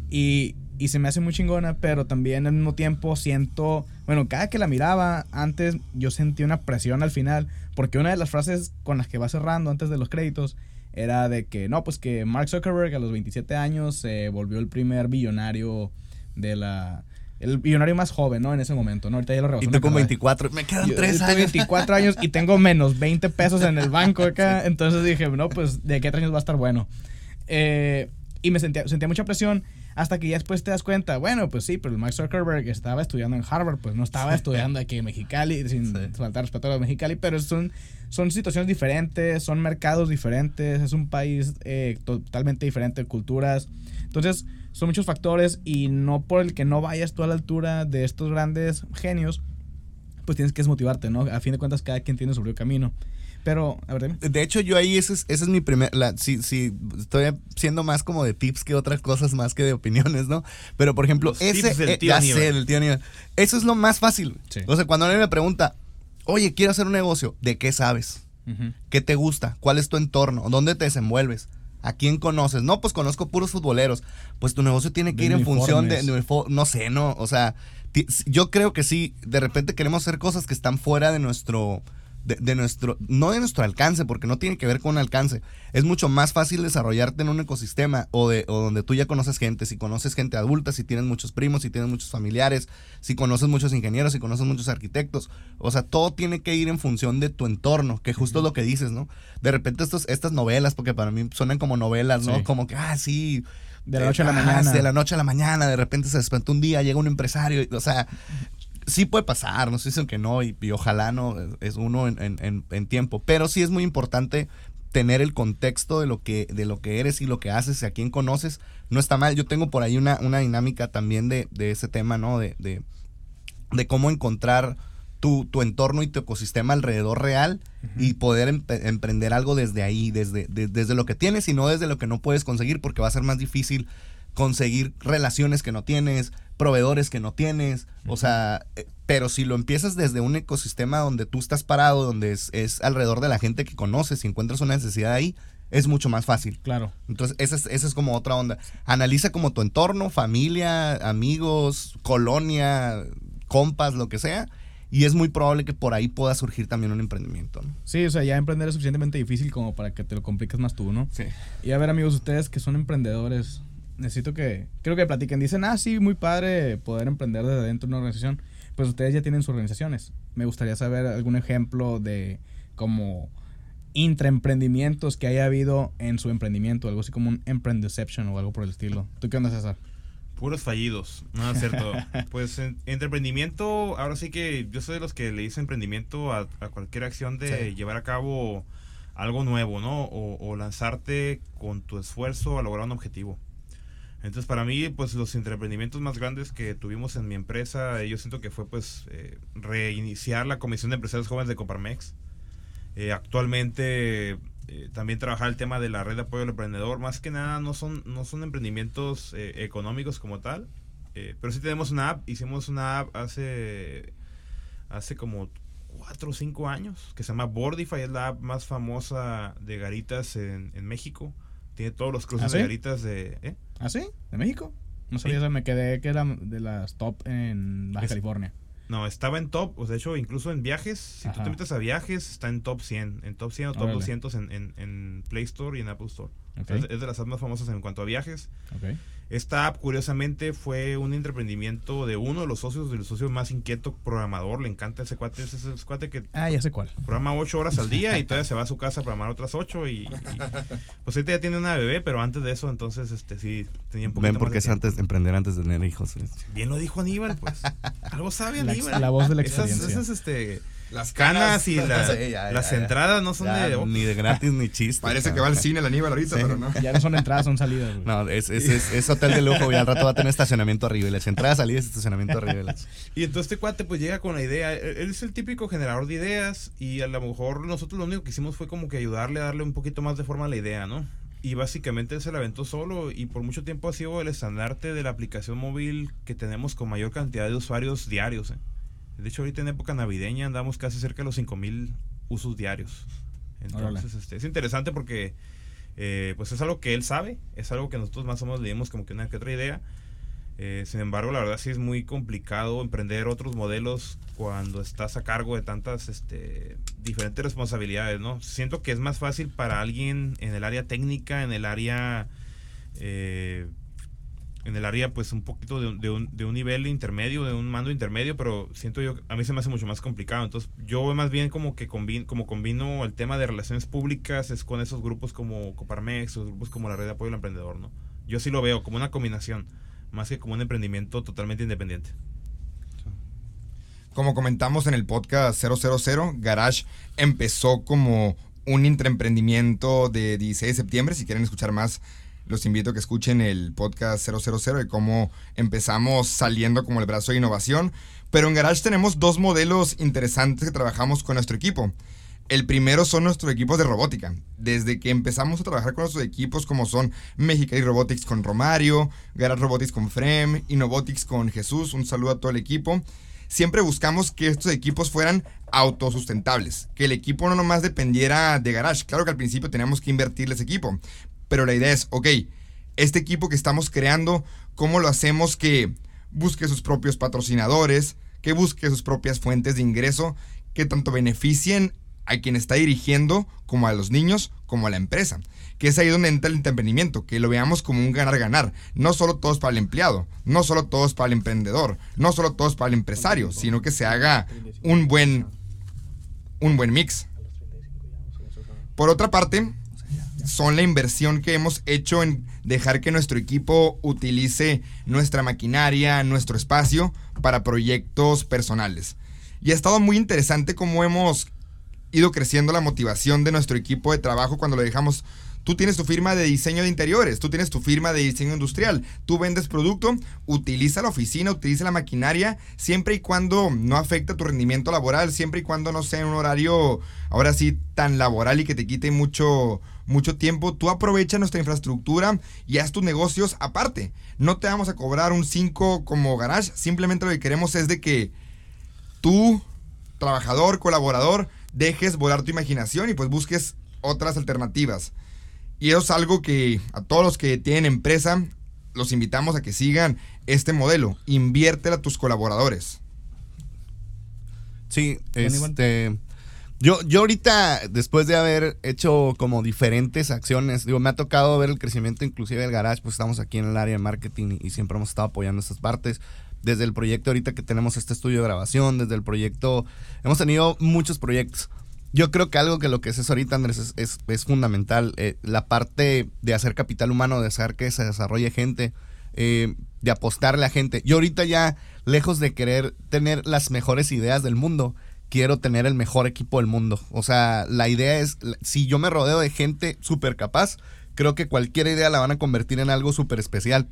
Y, y se me hace muy chingona, pero también al mismo tiempo siento, bueno, cada que la miraba antes yo sentí una presión al final, porque una de las frases con las que va cerrando antes de los créditos era de que, no, pues que Mark Zuckerberg a los 27 años se volvió el primer billonario de la... El billonario más joven, ¿no? En ese momento, ¿no? Ahorita ya lo rebasó. Y tú con 24, me quedan 3 años. 24 años y tengo menos 20 pesos en el banco acá. Entonces dije, no, pues de qué años va a estar bueno. Eh, y me sentía, sentía mucha presión hasta que ya después te das cuenta, bueno, pues sí, pero el Mark Zuckerberg estaba estudiando en Harvard, pues no estaba estudiando aquí en Mexicali, sin faltar respeto a los Mexicali, pero son, son situaciones diferentes, son mercados diferentes, es un país eh, totalmente diferente, culturas. Entonces, son muchos factores y no por el que no vayas tú a la altura de estos grandes genios, pues tienes que desmotivarte, ¿no? A fin de cuentas, cada quien tiene su propio camino. Pero, a ver, dime. De hecho, yo ahí, ese es, ese es mi primer. La, sí, sí, estoy siendo más como de tips que otras cosas, más que de opiniones, ¿no? Pero, por ejemplo, Los ese. tips del eh, tío ya sé, del tío Aníbal. Eso es lo más fácil. Sí. O sea, cuando alguien me pregunta, oye, quiero hacer un negocio, ¿de qué sabes? ¿Qué te gusta? ¿Cuál es tu entorno? ¿Dónde te desenvuelves? ¿A quién conoces? No, pues conozco puros futboleros. Pues tu negocio tiene que De ir en función de, de no sé, no, o sea, yo creo que sí, de repente queremos hacer cosas que están fuera de nuestro de, de nuestro no de nuestro alcance, porque no tiene que ver con alcance. Es mucho más fácil desarrollarte en un ecosistema o de o donde tú ya conoces gente, si conoces gente adulta, si tienes muchos primos, si tienes muchos familiares, si conoces muchos ingenieros, si conoces muchos arquitectos. O sea, todo tiene que ir en función de tu entorno, que justo es lo que dices, ¿no? De repente estos, estas novelas, porque para mí suenan como novelas, ¿no? Sí. Como que, ah, sí. De la noche a la mañana. De la noche a la mañana, de repente se despertó un día, llega un empresario, o sea, sí puede pasar, no estoy diciendo que no, y, y ojalá no, es- uno en, en- en- en tiempo, pero sí es muy importante tener el contexto de lo que, de lo que eres y lo que haces y a quién conoces, no está mal. Yo tengo por ahí una, una dinámica también de, de ese tema, ¿no? De, de, de cómo encontrar tu, tu entorno y tu ecosistema alrededor real y poder empe- emprender algo desde ahí, desde, de- desde lo que tienes y no desde lo que no puedes conseguir, porque va a ser más difícil conseguir relaciones que no tienes, proveedores que no tienes, o sea, eh, pero si lo empiezas desde un ecosistema donde tú estás parado, donde es, es alrededor de la gente que conoces y encuentras una necesidad ahí, es mucho más fácil. Claro. Entonces, esa es, esa es como otra onda. Analiza como tu entorno, familia, amigos, colonia, compas, lo que sea. Y es muy probable que por ahí pueda surgir también un emprendimiento. ¿no? Sí, o sea, ya emprender es suficientemente difícil como para que te lo compliques más tú, ¿no? Sí. Y a ver, amigos, ustedes que son emprendedores, necesito que, creo que platiquen. Dicen, ah, sí, muy padre poder emprender desde dentro de una organización. Pues ustedes ya tienen sus organizaciones. Me gustaría saber algún ejemplo de como intraemprendimientos que haya habido en su emprendimiento, algo así como un emprendeception o algo por el estilo. ¿Tú qué onda, César? Puros fallidos, no es cierto. pues en, entre emprendimiento, ahora sí que yo soy de los que le hice emprendimiento a, a cualquier acción de Sí. llevar a cabo algo nuevo, ¿no? O, o lanzarte con tu esfuerzo a lograr un objetivo. Entonces para mí, pues los emprendimientos más grandes que tuvimos en mi empresa, eh, yo siento que fue pues eh, reiniciar la Comisión de Empresarios Jóvenes de Coparmex. Eh, actualmente también trabajar el tema de la red de apoyo al emprendedor. Más que nada no son, no son emprendimientos económicos como tal, pero sí tenemos una app. Hicimos una app hace, hace como cuatro o cinco años que se llama Boardify. Es la app más famosa de garitas en, en México. Tiene todos los cruces ¿Ah, sí? de garitas de... ¿Ah, sí? ¿De México? No sabía, Sí. eso, me quedé que era de las top en Baja Es- California. No, estaba en top, o sea, de hecho, incluso en viajes, si tú Ajá. te metes a viajes, está en top 100, en top 100 o top Órale. 200 en, en, en Play Store y en Apple Store. Es- de las apps más famosas en cuanto a viajes. Ok. Esta app, curiosamente, fue un emprendimiento de uno de los socios, del socio más inquieto programador. Le encanta ese cuate. Ese es ese cuate que Ah, ya sé cuál. programa 8 horas al día y todavía se va a su casa a programar otras 8. Y, y- pues ahorita ya tiene una bebé, pero antes de eso, entonces, este sí, tenía un poquito Ven más porque de es tiempo. antes de emprender antes de tener hijos. Bien lo dijo Aníbal, pues. Algo sabe La Aníbal. la voz de la Esas- experiencia. Esas, este, Las canas y la- Sí, ya, las ya, ya. entradas no son Ya, de... ni de gratis ni chiste. Parece que va al cine el Aníbal ahorita, Sí. pero no. Ya no son entradas, son salidas. güey. No, es, es, es, es hotel de lujo y al rato va a tener estacionamiento arriba. Y las entradas, salidas, estacionamiento arriba. y entonces este cuate pues llega con la idea, él él es el típico generador de ideas y a lo mejor nosotros lo único que hicimos fue como que ayudarle a darle un poquito más de forma a la idea, ¿no? Y básicamente él se la aventó solo y por mucho tiempo ha sido el estandarte de la aplicación móvil que tenemos con mayor cantidad de usuarios diarios. ¿eh? De hecho ahorita en época navideña andamos casi cerca de los 5000 usos diarios. Entonces este, es interesante porque eh, pues es algo que él sabe, es algo que nosotros más o menos le dimos como que una que otra idea. Eh, sin embargo, la verdad sí es muy complicado emprender otros modelos cuando estás a cargo de tantas este, diferentes responsabilidades, ¿no? Siento que es más fácil para alguien en el área técnica, en el área... eh, en el área pues un poquito de, de un, de un nivel intermedio, de un mando intermedio, pero siento yo, a mí se me hace mucho más complicado. Entonces yo más bien como que combino, como combino el tema de relaciones públicas es con esos grupos como Coparmex, o grupos como la red de apoyo al emprendedor, ¿no? Yo sí lo veo como una combinación, más que como un emprendimiento totalmente independiente. Como comentamos en el podcast 000, Garage empezó como un intraemprendimiento de 16 de septiembre. Si quieren escuchar más los invito a que escuchen el podcast 000 de cómo empezamos saliendo como el brazo de innovación. Pero en Garage tenemos dos modelos interesantes que trabajamos con nuestro equipo. El primero son nuestros equipos de robótica. Desde que empezamos a trabajar con nuestros equipos como son Mexicali Robotics con Romario, Garage Robotics con Frem, Innovotics con Jesús, un saludo a todo el equipo. Siempre buscamos que estos equipos fueran autosustentables, que el equipo no nomás dependiera de Garage. Claro que al principio teníamos que invertirles equipo, pero la idea es, ok, este equipo que estamos creando, ¿cómo lo hacemos que busque sus propios patrocinadores, que busque sus propias fuentes de ingreso, que tanto beneficien a quien está dirigiendo, como a los niños, como a la empresa. Que es ahí donde entra el emprendimiento, que lo veamos como un ganar-ganar. No solo todos para el empleado, no solo todos para el emprendedor, no solo todos para el empresario, sino que se haga un buen, un buen mix. Por otra parte, son la inversión que hemos hecho en dejar que nuestro equipo utilice nuestra maquinaria, nuestro espacio para proyectos personales. Y ha estado muy interesante cómo hemos ido creciendo la motivación de nuestro equipo de trabajo cuando lo dejamos. Tú tienes tu firma de diseño de interiores, tú tienes tu firma de diseño industrial, tú vendes producto, utiliza la oficina, utiliza la maquinaria, siempre y cuando no afecte tu rendimiento laboral, siempre y cuando no sea un horario ahora sí tan laboral y que te quite mucho, mucho tiempo, tú aprovecha nuestra infraestructura y haz tus negocios aparte. No te vamos a cobrar un 5 como garage, simplemente lo que queremos es de que tú, trabajador, colaborador, dejes volar tu imaginación y pues busques otras alternativas. Y eso es algo que a todos los que tienen empresa los invitamos a que sigan este modelo. Inviértela a tus colaboradores. Sí, este... Yo, yo ahorita, después de haber hecho como diferentes acciones, digo, me ha tocado ver el crecimiento inclusive del garage, pues estamos aquí en el área de marketing y, y siempre hemos estado apoyando estas partes desde el proyecto ahorita que tenemos este estudio de grabación, desde el proyecto, hemos tenido muchos proyectos. Yo creo que algo que lo que es ahorita, Andrés, es, fundamental. Eh, la parte de hacer capital humano, de hacer que se desarrolle gente, eh, de apostarle a gente. Yo ahorita ya, lejos de querer tener las mejores ideas del mundo, quiero tener el mejor equipo del mundo. O sea, la idea es, si yo me rodeo de gente súper capaz, creo que cualquier idea la van a convertir en algo súper especial.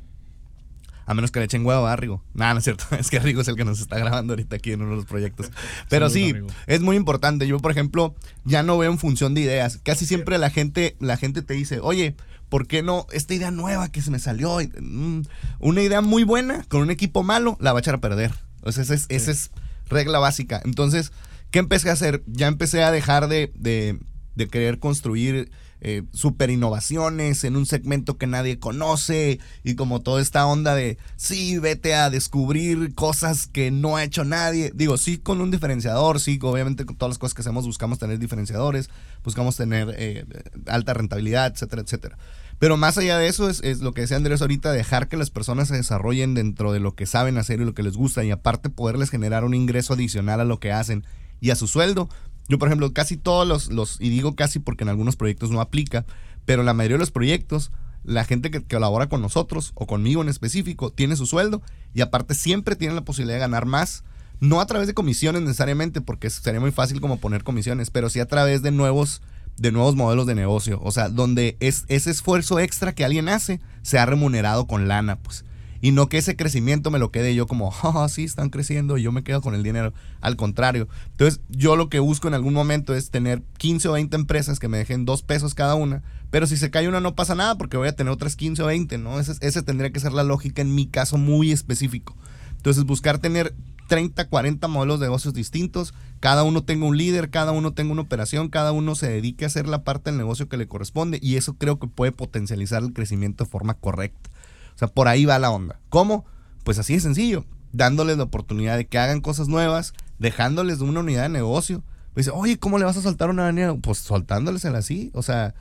A menos que le echen huevo a Rigo. Nada, no es cierto. Es que Rigo es el que nos está grabando ahorita aquí en uno de los proyectos. Pero sí, es muy importante. Yo, por ejemplo, ya no veo en función de ideas. Casi siempre la gente, la gente te dice, oye, ¿por qué no esta idea nueva que se me salió? Mm, una idea muy buena con un equipo malo, la va a echar a perder. O sea, esa es, esa es regla básica. Entonces, ¿qué empecé a hacer? Ya empecé a dejar de, de, de querer construir eh, super innovaciones en un segmento que nadie conoce y como toda esta onda de, sí, vete a descubrir cosas que no ha hecho nadie. Digo, sí con un diferenciador, sí, obviamente con todas las cosas que hacemos buscamos tener diferenciadores, buscamos tener eh, alta rentabilidad, etcétera, etcétera. Pero más allá de eso, es, es, lo que decía Andrés ahorita, dejar que las personas se desarrollen dentro de lo que saben hacer y lo que les gusta y aparte poderles generar un ingreso adicional a lo que hacen y a su sueldo, yo, por ejemplo, casi todos los, los, y digo casi porque en algunos proyectos no aplica, pero la mayoría de los proyectos, la gente que, colabora con nosotros o conmigo en específico tiene su sueldo y aparte siempre tienen la posibilidad de ganar más. No a través de comisiones necesariamente, porque sería muy fácil como poner comisiones, pero sí a través de nuevos, de nuevos modelos de negocio. O sea, donde es, ese esfuerzo extra que alguien hace se ha remunerado con lana, pues y no que ese crecimiento me lo quede yo como, oh, sí, están creciendo y yo me quedo con el dinero. Al contrario. Entonces, yo lo que busco en algún momento es tener 15 o 20 empresas que me dejen dos pesos cada una, pero si se cae una no pasa nada porque voy a tener otras 15 o 20, ¿no? Ese, ese tendría que ser la lógica en mi caso muy específico. Entonces, buscar tener 30, 40 modelos de negocios distintos, cada uno tenga un líder, cada uno tenga una operación, cada uno se dedique a hacer la parte del negocio que le corresponde y eso creo que puede potencializar el crecimiento de forma correcta. O sea, por ahí va la onda. ¿Cómo? Pues así de sencillo, dándoles la oportunidad de que hagan cosas nuevas, dejándoles una unidad de negocio. Pues dice, oye, ¿cómo le vas a soltar una unidad? Pues soltándolesela así. O sea,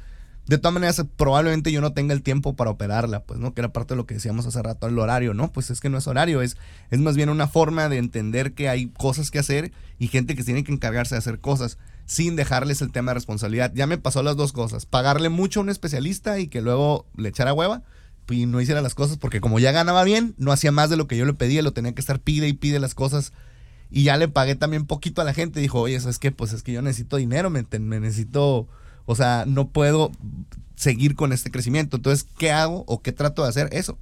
de todas maneras, probablemente yo no tenga el tiempo para operarla, pues, ¿no? Que era parte de lo que decíamos hace rato, el horario, ¿no? Pues es que no es horario, es, es más bien una forma de entender que hay cosas que hacer y gente que tiene que encargarse de hacer cosas sin dejarles el tema de responsabilidad. Ya me pasó las dos cosas, pagarle mucho a un especialista y que luego le echara hueva y no hiciera las cosas porque como ya ganaba bien, no hacía más de lo que yo le pedía, lo tenía que estar pide y pide las cosas. Y ya le pagué también poquito a la gente. Dijo, oye, ¿sabes qué? Pues es que yo necesito dinero, me, necesito O sea, no puedo seguir con este crecimiento. Entonces, ¿qué hago o qué trato de hacer? Eso.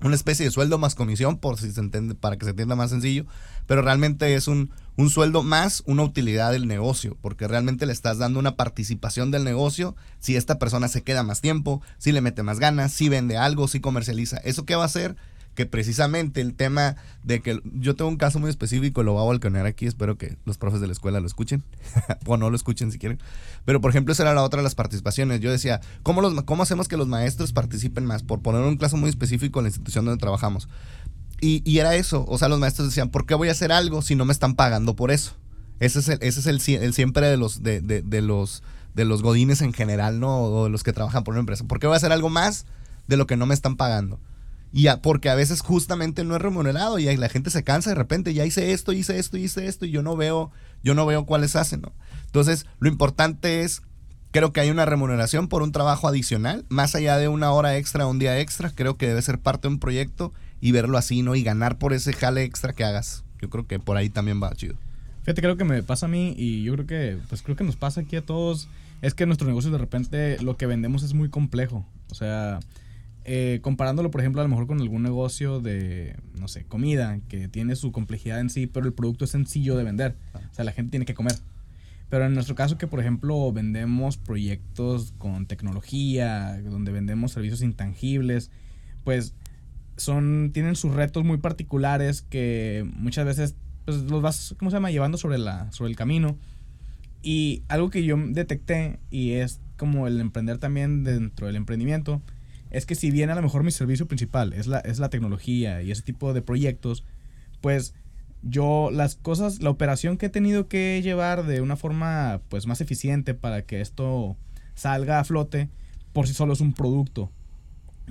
Una especie de sueldo más comisión, por si se entiende, para que se entienda más sencillo. Pero realmente es un, un sueldo más una utilidad del negocio, porque realmente le estás dando una participación del negocio si esta persona se queda más tiempo, si le mete más ganas, si vende algo, si comercializa. ¿Eso qué va a hacer? Que precisamente el tema de que yo tengo un caso muy específico, lo voy a balconear aquí, espero que los profes de la escuela lo escuchen, o no lo escuchen si quieren. Pero por ejemplo, esa era la otra de las participaciones. Yo decía, ¿cómo, los, ¿cómo hacemos que los maestros participen más? Por poner un caso muy específico en la institución donde trabajamos. Y, era eso, o sea, los maestros decían, ¿por qué voy a hacer algo si no me están pagando por eso? Ese es el, ese es el, siempre de los, de, de, los, de los godines en general, ¿no? O de los que trabajan por una empresa. ¿Por qué voy a hacer algo más de lo que no me están pagando? Y porque a veces justamente no es remunerado y la gente se cansa de repente, ya hice esto, hice esto, hice esto y yo no veo, yo no veo cuáles hacen, ¿no? Entonces, lo importante es, creo que hay una remuneración por un trabajo adicional, más allá de una hora extra, un día extra, creo que debe ser parte de un proyecto y verlo así, ¿no? Y ganar por ese jale extra que hagas. Yo creo que por ahí también va chido. Fíjate, creo que me pasa a mí y yo creo que, pues creo que nos pasa aquí a todos, es que nuestro negocio de repente lo que vendemos es muy complejo. O sea, eh, comparándolo, por ejemplo, a lo mejor con algún negocio de, no sé, comida, que tiene su complejidad en sí, pero el producto es sencillo de vender. O sea, la gente tiene que comer. Pero en nuestro caso, que por ejemplo vendemos proyectos con tecnología, donde vendemos servicios intangibles, pues son, tienen sus retos muy particulares que muchas veces pues, los vas, ¿cómo se llama?, llevando sobre, la, sobre el camino. Y algo que yo detecté, y es como el emprender también dentro del emprendimiento, es que si bien a lo mejor mi servicio principal es la, es la tecnología y ese tipo de proyectos, pues yo las cosas, la operación que he tenido que llevar de una forma pues más eficiente para que esto salga a flote, por sí solo es un producto.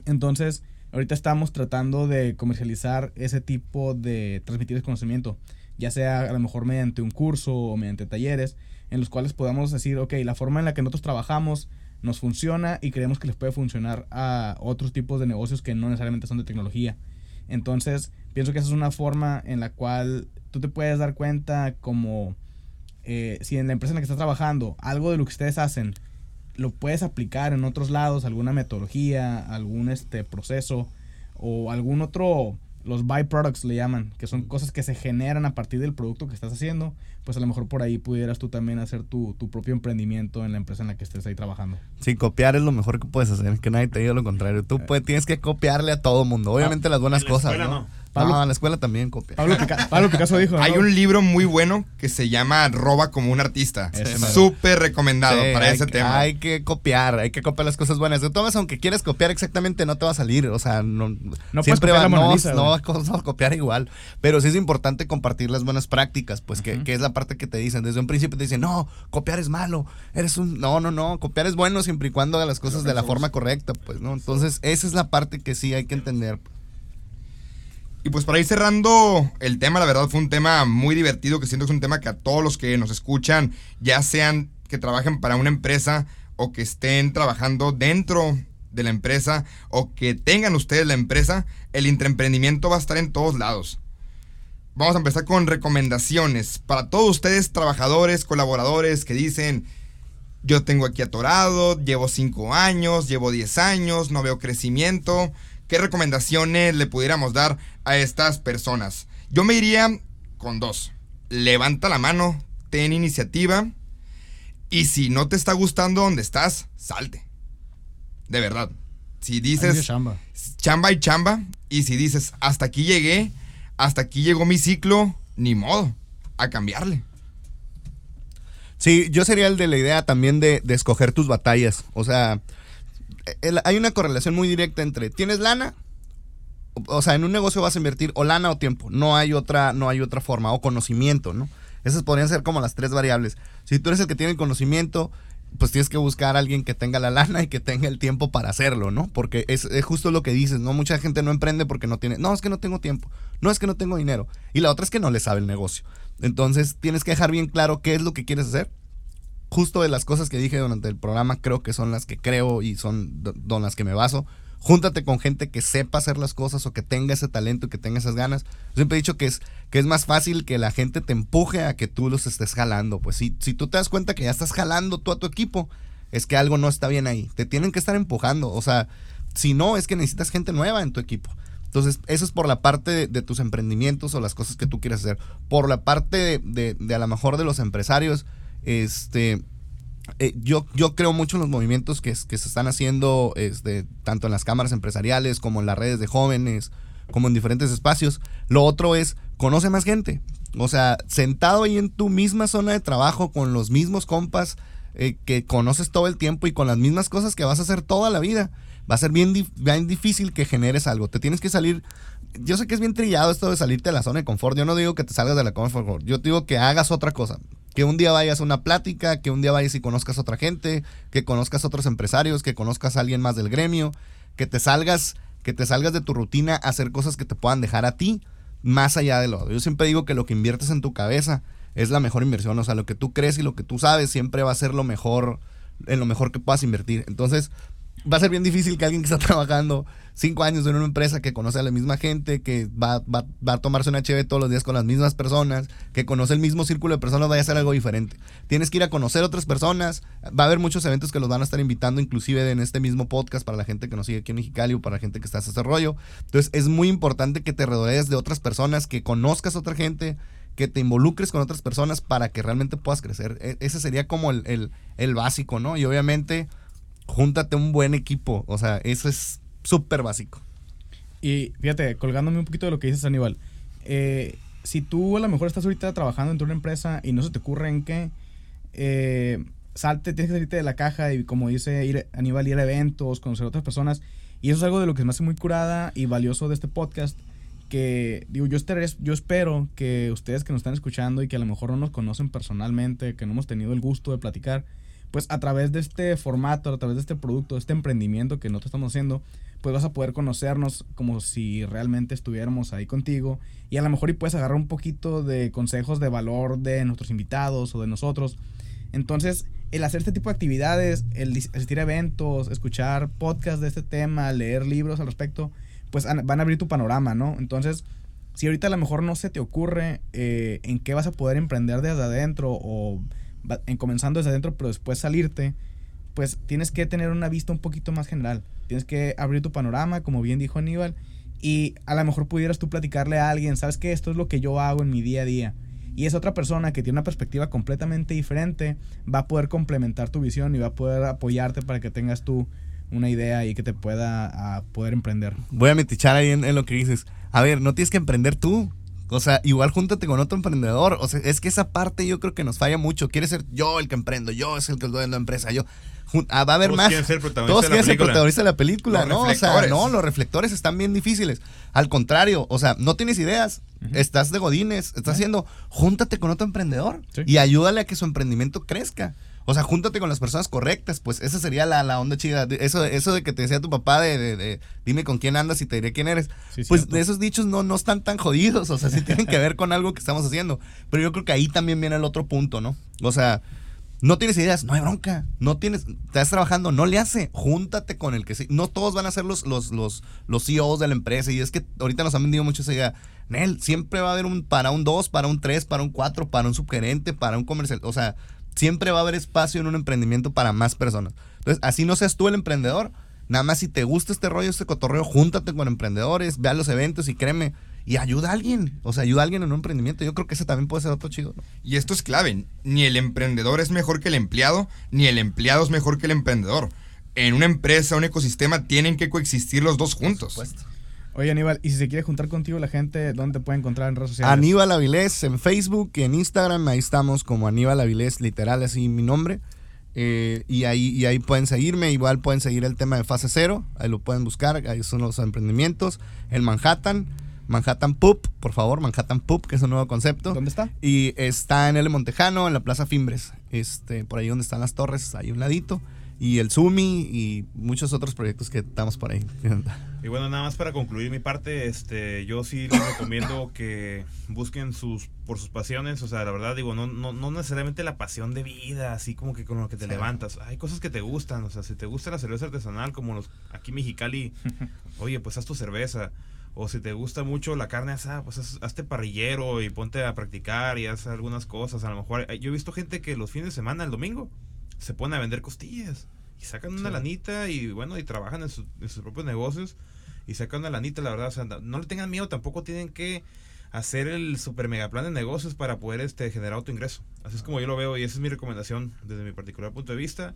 Entonces, ahorita estamos tratando de comercializar ese tipo de transmitir conocimiento, ya sea a lo mejor mediante un curso o mediante talleres, en los cuales podamos decir, ok, la forma en la que nosotros trabajamos nos funciona y creemos que les puede funcionar a otros tipos de negocios que no necesariamente son de tecnología. Entonces, pienso que esa es una forma en la cual tú te puedes dar cuenta como eh, si en la empresa en la que estás trabajando algo de lo que ustedes hacen lo puedes aplicar en otros lados, alguna metodología, algún este proceso o algún otro los byproducts le llaman, que son cosas que se generan a partir del producto que estás haciendo, pues a lo mejor por ahí pudieras tú también hacer tu, tu propio emprendimiento en la empresa en la que estés ahí trabajando. Sí, copiar es lo mejor que puedes hacer, que nadie te diga lo contrario. Tú puedes, tienes que copiarle a todo mundo, obviamente las buenas cosas, ¿no? Pablo, no, en la escuela también copia. Pablo, Picasso dijo. Hay un libro muy bueno que se llama Roba como un artista. Súper recomendado para ese tema. Hay que copiar, hay que copiar las cosas buenas. De todas, aunque quieres copiar exactamente, no te va a salir. O sea, no, no siempre va, no, no, a copiar igual. Pero sí es importante compartir las buenas prácticas, pues, que, que, es la parte que te dicen. Desde un principio te dicen, no, copiar es malo. Eres un. No, no, no. Copiar es bueno siempre y cuando haga las cosas de la forma correcta, pues, ¿no? Entonces, esa es la parte que sí hay que entender. Y pues para ir cerrando el tema, la verdad fue un tema muy divertido, que siento que es un tema que a todos los que nos escuchan, ya sean que trabajen para una empresa o que estén trabajando dentro de la empresa o que tengan ustedes la empresa, el intraemprendimiento va a estar en todos lados. Vamos a empezar con recomendaciones para todos ustedes, trabajadores, colaboradores que dicen, yo tengo aquí atorado, llevo 5 años, llevo 10 años, no veo crecimiento. ¿Qué recomendaciones le pudiéramos dar a estas personas? Yo me iría con dos. Levanta la mano, ten iniciativa. Y si no te está gustando donde estás, salte. De verdad. Si dices chamba. chamba y chamba, y si dices hasta aquí llegué, hasta aquí llegó mi ciclo, ni modo, a cambiarle. Sí, yo sería el de la idea también de, de escoger tus batallas. O sea, hay una correlación muy directa entre tienes lana, o sea, en un negocio vas a invertir o lana o tiempo. No hay otra, no hay otra forma, o conocimiento, ¿no? Esas podrían ser como las tres variables. Si tú eres el que tiene el conocimiento, pues tienes que buscar a alguien que tenga la lana y que tenga el tiempo para hacerlo, ¿no? Porque es, es, justo lo que dices, ¿no? Mucha gente no emprende porque no tiene, no, es que no tengo tiempo, no es que no tengo dinero. Y la otra es que no le sabe el negocio. Entonces tienes que dejar bien claro qué es lo que quieres hacer justo de las cosas que dije durante el programa, creo que son las que creo y son don las que me baso. Júntate con gente que sepa hacer las cosas o que tenga ese talento y que tenga esas ganas. siempre he dicho que es, que es más fácil que la gente te empuje a que tú los estés jalando. Pues si, si tú te das cuenta que ya estás jalando tú a tu equipo, es que algo no está bien ahí. Te tienen que estar empujando. O sea, si no, es que necesitas gente nueva en tu equipo. Entonces, eso es por la parte de, tus emprendimientos o las cosas que tú quieres hacer. Por la parte de, de, a lo mejor de los empresarios, este, eh, yo, yo creo mucho en los movimientos que, que se están haciendo este, tanto en las cámaras empresariales como en las redes de jóvenes, como en diferentes espacios. Lo otro es, conoce más gente. O sea, sentado ahí en tu misma zona de trabajo con los mismos compas eh, que conoces todo el tiempo y con las mismas cosas que vas a hacer toda la vida, va a ser bien, bien difícil que generes algo. Te tienes que salir. Yo sé que es bien trillado esto de salirte de la zona de confort. Yo no digo que te salgas de la confort. Yo te digo que hagas otra cosa. Que un día vayas a una plática, que un día vayas y conozcas a otra gente, que conozcas a otros empresarios, que conozcas a alguien más del gremio, que te salgas, que te salgas de tu rutina a hacer cosas que te puedan dejar a ti más allá de lo. Yo siempre digo que lo que inviertes en tu cabeza es la mejor inversión. O sea, lo que tú crees y lo que tú sabes siempre va a ser lo mejor, en lo mejor que puedas invertir. Entonces, va a ser bien difícil que alguien que está trabajando cinco años en una empresa que conoce a la misma gente, que va, va, va, a tomarse una HB todos los días con las mismas personas, que conoce el mismo círculo de personas, vaya a hacer algo diferente. Tienes que ir a conocer otras personas. Va a haber muchos eventos que los van a estar invitando, inclusive en este mismo podcast, para la gente que nos sigue aquí en Mexicali o para la gente que está en ese rollo. Entonces, es muy importante que te rodees de otras personas, que conozcas a otra gente, que te involucres con otras personas para que realmente puedas crecer. E, ese sería como el, el, el básico, ¿no? Y obviamente júntate un buen equipo. O sea, eso es súper básico. Y fíjate, colgándome un poquito de lo que dices, Aníbal. Eh, si tú a lo mejor estás ahorita trabajando en tu empresa y no se te ocurre en qué, eh, salte, tienes que salirte de la caja y como dice ir, Aníbal, ir a eventos, conocer a otras personas. Y eso es algo de lo que me hace muy curada y valioso de este podcast. Que digo, yo, yo espero que ustedes que nos están escuchando y que a lo mejor no nos conocen personalmente, que no hemos tenido el gusto de platicar, pues a través de este formato, a través de este producto, de este emprendimiento que nosotros estamos haciendo, pues vas a poder conocernos como si realmente estuviéramos ahí contigo y a lo mejor y puedes agarrar un poquito de consejos de valor de nuestros invitados o de nosotros. Entonces, el hacer este tipo de actividades, el asistir a eventos, escuchar podcasts de este tema, leer libros al respecto, pues van a abrir tu panorama, ¿no? Entonces, si ahorita a lo mejor no se te ocurre eh, en qué vas a poder emprender desde adentro o en comenzando desde adentro, pero después salirte, pues tienes que tener una vista un poquito más general. Tienes que abrir tu panorama, como bien dijo Aníbal, y a lo mejor pudieras tú platicarle a alguien, sabes que esto es lo que yo hago en mi día a día. Y esa otra persona que tiene una perspectiva completamente diferente va a poder complementar tu visión y va a poder apoyarte para que tengas tú una idea y que te pueda poder emprender. Voy a metichar ahí en, lo que dices. A ver, no tienes que emprender tú. O sea, igual júntate con otro emprendedor. O sea, es que esa parte yo creo que nos falla mucho. Quiere ser yo el que emprendo, yo es el que doy la empresa, yo. Ah, va a haber más. Ser Todos quieren ser protagonista de la película, ¿no? O sea, no, los reflectores están bien difíciles. Al contrario, o sea, no tienes ideas, estás de godines, estás haciendo, júntate con otro emprendedor y ayúdale a que su emprendimiento crezca. O sea, júntate con las personas correctas, pues esa sería la, la onda chida. Eso, eso de que te decía tu papá de, dime con quién andas y te diré quién eres. pues de esos dichos no, no están tan jodidos, o sea, sí tienen que ver con algo que estamos haciendo. Pero yo creo que ahí también viene el otro punto, ¿no? O sea, no tienes ideas, no hay bronca. No tienes, estás trabajando, no le hace. Júntate con el que sí. No todos van a ser los, los, los, los CEOs de la empresa. Y es que ahorita nos han vendido mucho esa idea. Nel, siempre va a haber un para un 2, para un 3, para un 4, para un subgerente, para un comercial. O sea, Siempre va a haber espacio en un emprendimiento para más personas. Entonces, así no seas tú el emprendedor. Nada más si te gusta este rollo, este cotorreo, júntate con emprendedores, ve a los eventos y créeme, y ayuda a alguien. O sea, ayuda a alguien en un emprendimiento. Yo creo que ese también puede ser otro chido. Y esto es clave. Ni el emprendedor es mejor que el empleado, ni el empleado es mejor que el emprendedor. En una empresa, un ecosistema, tienen que coexistir los dos juntos. Por supuesto. Oye, Aníbal, y si se quiere juntar contigo la gente, ¿dónde te puede encontrar en redes sociales? Aníbal Avilés en Facebook y en Instagram, ahí estamos como Aníbal Avilés, literal, así mi nombre. Eh, y, ahí, y ahí pueden seguirme, igual pueden seguir el tema de fase cero, ahí lo pueden buscar, ahí son los emprendimientos. El Manhattan, Manhattan Poop, por favor, Manhattan Poop, que es un nuevo concepto. ¿Dónde está? Y está en el Montejano, en la Plaza Fimbres, este, por ahí donde están las torres, ahí un ladito y el Sumi y muchos otros proyectos que estamos por ahí. Y bueno, nada más para concluir mi parte, este, yo sí les recomiendo que busquen sus por sus pasiones, o sea, la verdad digo, no, no, no necesariamente la pasión de vida, así como que con lo que te levantas. Hay cosas que te gustan, o sea, si te gusta la cerveza artesanal como los aquí Mexicali, oye, pues haz tu cerveza. O si te gusta mucho la carne asada, pues hazte parrillero y ponte a practicar y haz algunas cosas. A lo mejor yo he visto gente que los fines de semana, el domingo, se ponen a vender costillas y sacan una lanita y bueno, y trabajan en, en, sus propios negocios y sacan una lanita, la verdad, o sea, no le tengan miedo, tampoco tienen que hacer el super mega plan de negocios para poder este, generar autoingreso. Así es como yo lo veo y esa es mi recomendación desde mi particular punto de vista.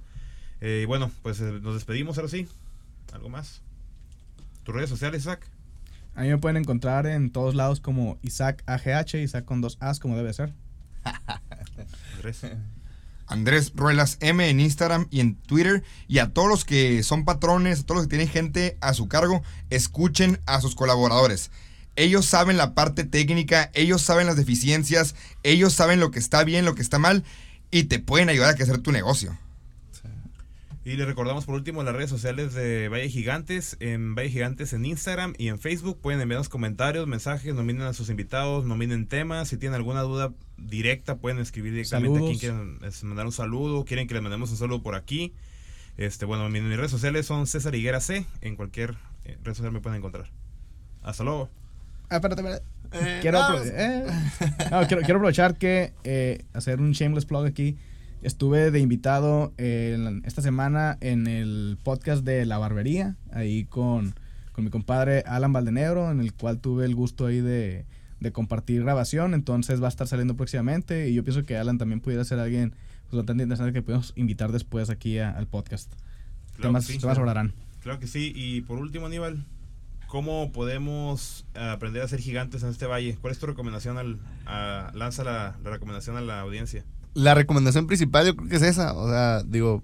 Eh, y bueno, pues eh, nos despedimos ahora sí. ¿Algo más? ¿Tus redes sociales, Isaac? A mí me pueden encontrar en todos lados como Isaac AGH, Isaac con dos As como debe ser. Andrés. Andrés Ruelas M en Instagram y en Twitter. Y a todos los que son patrones, a todos los que tienen gente a su cargo, escuchen a sus colaboradores. Ellos saben la parte técnica, ellos saben las deficiencias, ellos saben lo que está bien, lo que está mal y te pueden ayudar a crecer tu negocio. Y le recordamos por último las redes sociales de Valle Gigantes, en Valle Gigantes en Instagram y en Facebook. Pueden enviarnos comentarios, mensajes, nominen a sus invitados, nominen temas. Si tienen alguna duda directa, pueden escribir directamente a quien quieren mandar un saludo, quieren que les mandemos un saludo por aquí. Este, bueno, mis, redes sociales son César Higuera C. En cualquier eh, red social me pueden encontrar. Hasta luego. Ah, espérate, espérate. Eh, quiero, eh, quiero, quiero, aprovechar que eh, hacer un shameless plug aquí. Estuve de invitado esta semana en el podcast de La Barbería, ahí con, con, mi compadre Alan Valdenegro, en el cual tuve el gusto ahí de, de, compartir grabación. Entonces va a estar saliendo próximamente y yo pienso que Alan también pudiera ser alguien pues, bastante interesante que podemos invitar después aquí al podcast. Claro temas, sí, temas Claro que sí. Y por último, Aníbal, ¿Cómo podemos aprender a ser gigantes en este valle? ¿Cuál es tu recomendación? Al, lanza la, recomendación a la audiencia. La recomendación principal yo creo que es esa. O sea, digo,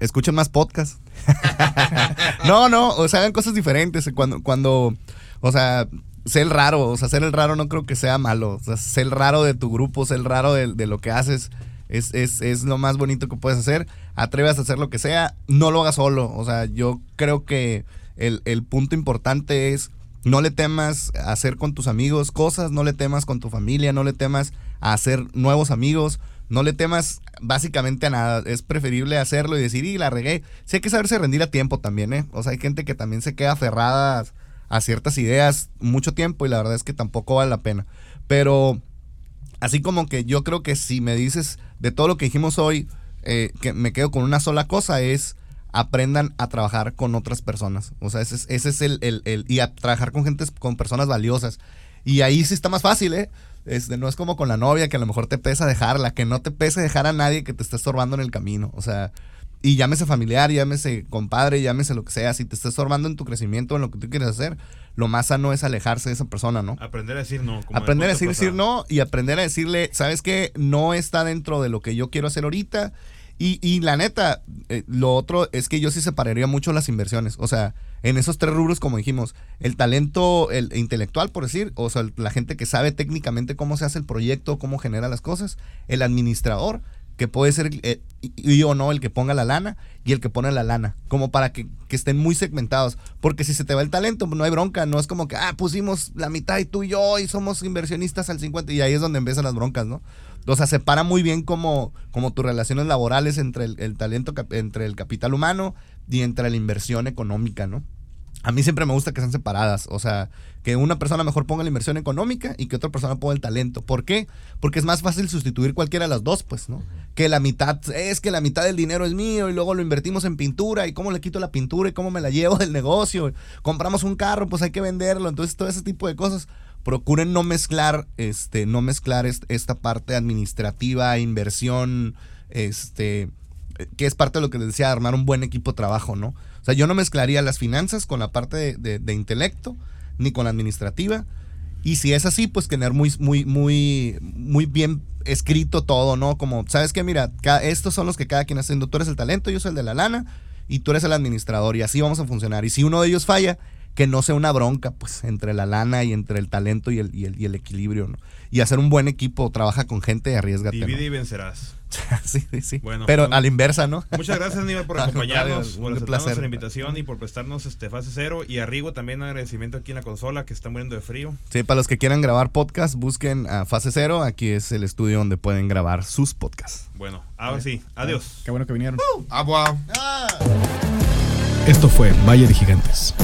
escuchen más podcasts. no, no, o sea, hagan cosas diferentes. Cuando, cuando, o sea, sé el raro. O sea, ser el raro no creo que sea malo. O sea, ser el raro de tu grupo, ser el raro de, lo que haces. Es, es, es, lo más bonito que puedes hacer. Atreves a hacer lo que sea. No lo hagas solo. O sea, yo creo que el, punto importante es no le temas hacer con tus amigos cosas, no le temas con tu familia, no le temas a hacer nuevos amigos, no le temas básicamente a nada. Es preferible hacerlo y decir, y la regué. Sí hay que saberse rendir a tiempo también, ¿eh? O sea, hay gente que también se queda aferrada a ciertas ideas mucho tiempo y la verdad es que tampoco vale la pena. Pero así como que yo creo que si me dices de todo lo que dijimos hoy, eh, que me quedo con una sola cosa, es aprendan a trabajar con otras personas. O sea, ese es, ese es el, el, Y a trabajar con gente, con personas valiosas. Y ahí sí está más fácil, ¿eh? Este, no es como con la novia que a lo mejor te pesa dejarla, que no te pese dejar a nadie que te esté estorbando en el camino. O sea, y llámese familiar, llámese compadre, llámese lo que sea, si te está estorbando en tu crecimiento, en lo que tú quieres hacer, lo más sano es alejarse de esa persona, ¿no? Aprender a decir no. aprender a decir, decir no y aprender a decirle, ¿sabes qué? No está dentro de lo que yo quiero hacer ahorita y, y la neta, eh, lo otro es que yo sí separaría mucho las inversiones. O sea, en esos tres rubros, como dijimos, el talento el intelectual, por decir, o sea, la gente que sabe técnicamente cómo se hace el proyecto, cómo genera las cosas, el administrador, que puede ser eh, y o no el que ponga la lana y el que pone la lana, como para que, que, estén muy segmentados, porque si se te va el talento, no hay bronca, no es como que, ah, pusimos la mitad y tú y yo y somos inversionistas al 50 y ahí es donde empiezan las broncas, ¿no? O sea, separa muy bien como, como tus relaciones laborales entre el, talento, entre el capital humano y entre la inversión económica, ¿no? A mí siempre me gusta que sean separadas. O sea, que una persona mejor ponga la inversión económica y que otra persona ponga el talento. ¿Por qué? Porque es más fácil sustituir cualquiera de las dos, pues, ¿no? Que la mitad, es que la mitad del dinero es mío y luego lo invertimos en pintura y cómo le quito la pintura y cómo me la llevo del negocio. Compramos un carro, pues hay que venderlo. Entonces, todo ese tipo de cosas procuren no mezclar, este, no mezclar esta parte administrativa, inversión, este, que es parte de lo que les decía, armar un buen equipo de trabajo, ¿no? O sea, yo no mezclaría las finanzas con la parte de, intelecto, ni con la administrativa. Y si es así, pues tener muy, muy, muy, muy bien escrito todo, ¿no? Como, ¿sabes qué? Mira, estos son los que cada quien haciendo. Tú eres el talento, yo soy el de la lana, y tú eres el administrador, y así vamos a funcionar. Y si uno de ellos falla, que no sea una bronca, pues, entre la lana y entre el talento y el, y el, equilibrio, ¿no? Y hacer un buen equipo, trabaja con gente y arriesgate. Divide y vencerás. sí, sí. Bueno, Pero pues, a la inversa, ¿no? Muchas gracias, Aníbal, por acompañarnos, por aceptarnos la invitación y por prestarnos este fase cero. Y a Rigo también agradecimiento aquí en la consola, que está muriendo de frío. Sí, para los que quieran grabar podcast, busquen a fase cero. Aquí es el estudio donde pueden grabar sus podcasts. Bueno, ahora sí. Adiós. Qué bueno que vinieron. agua. Esto fue Valle de Gigantes.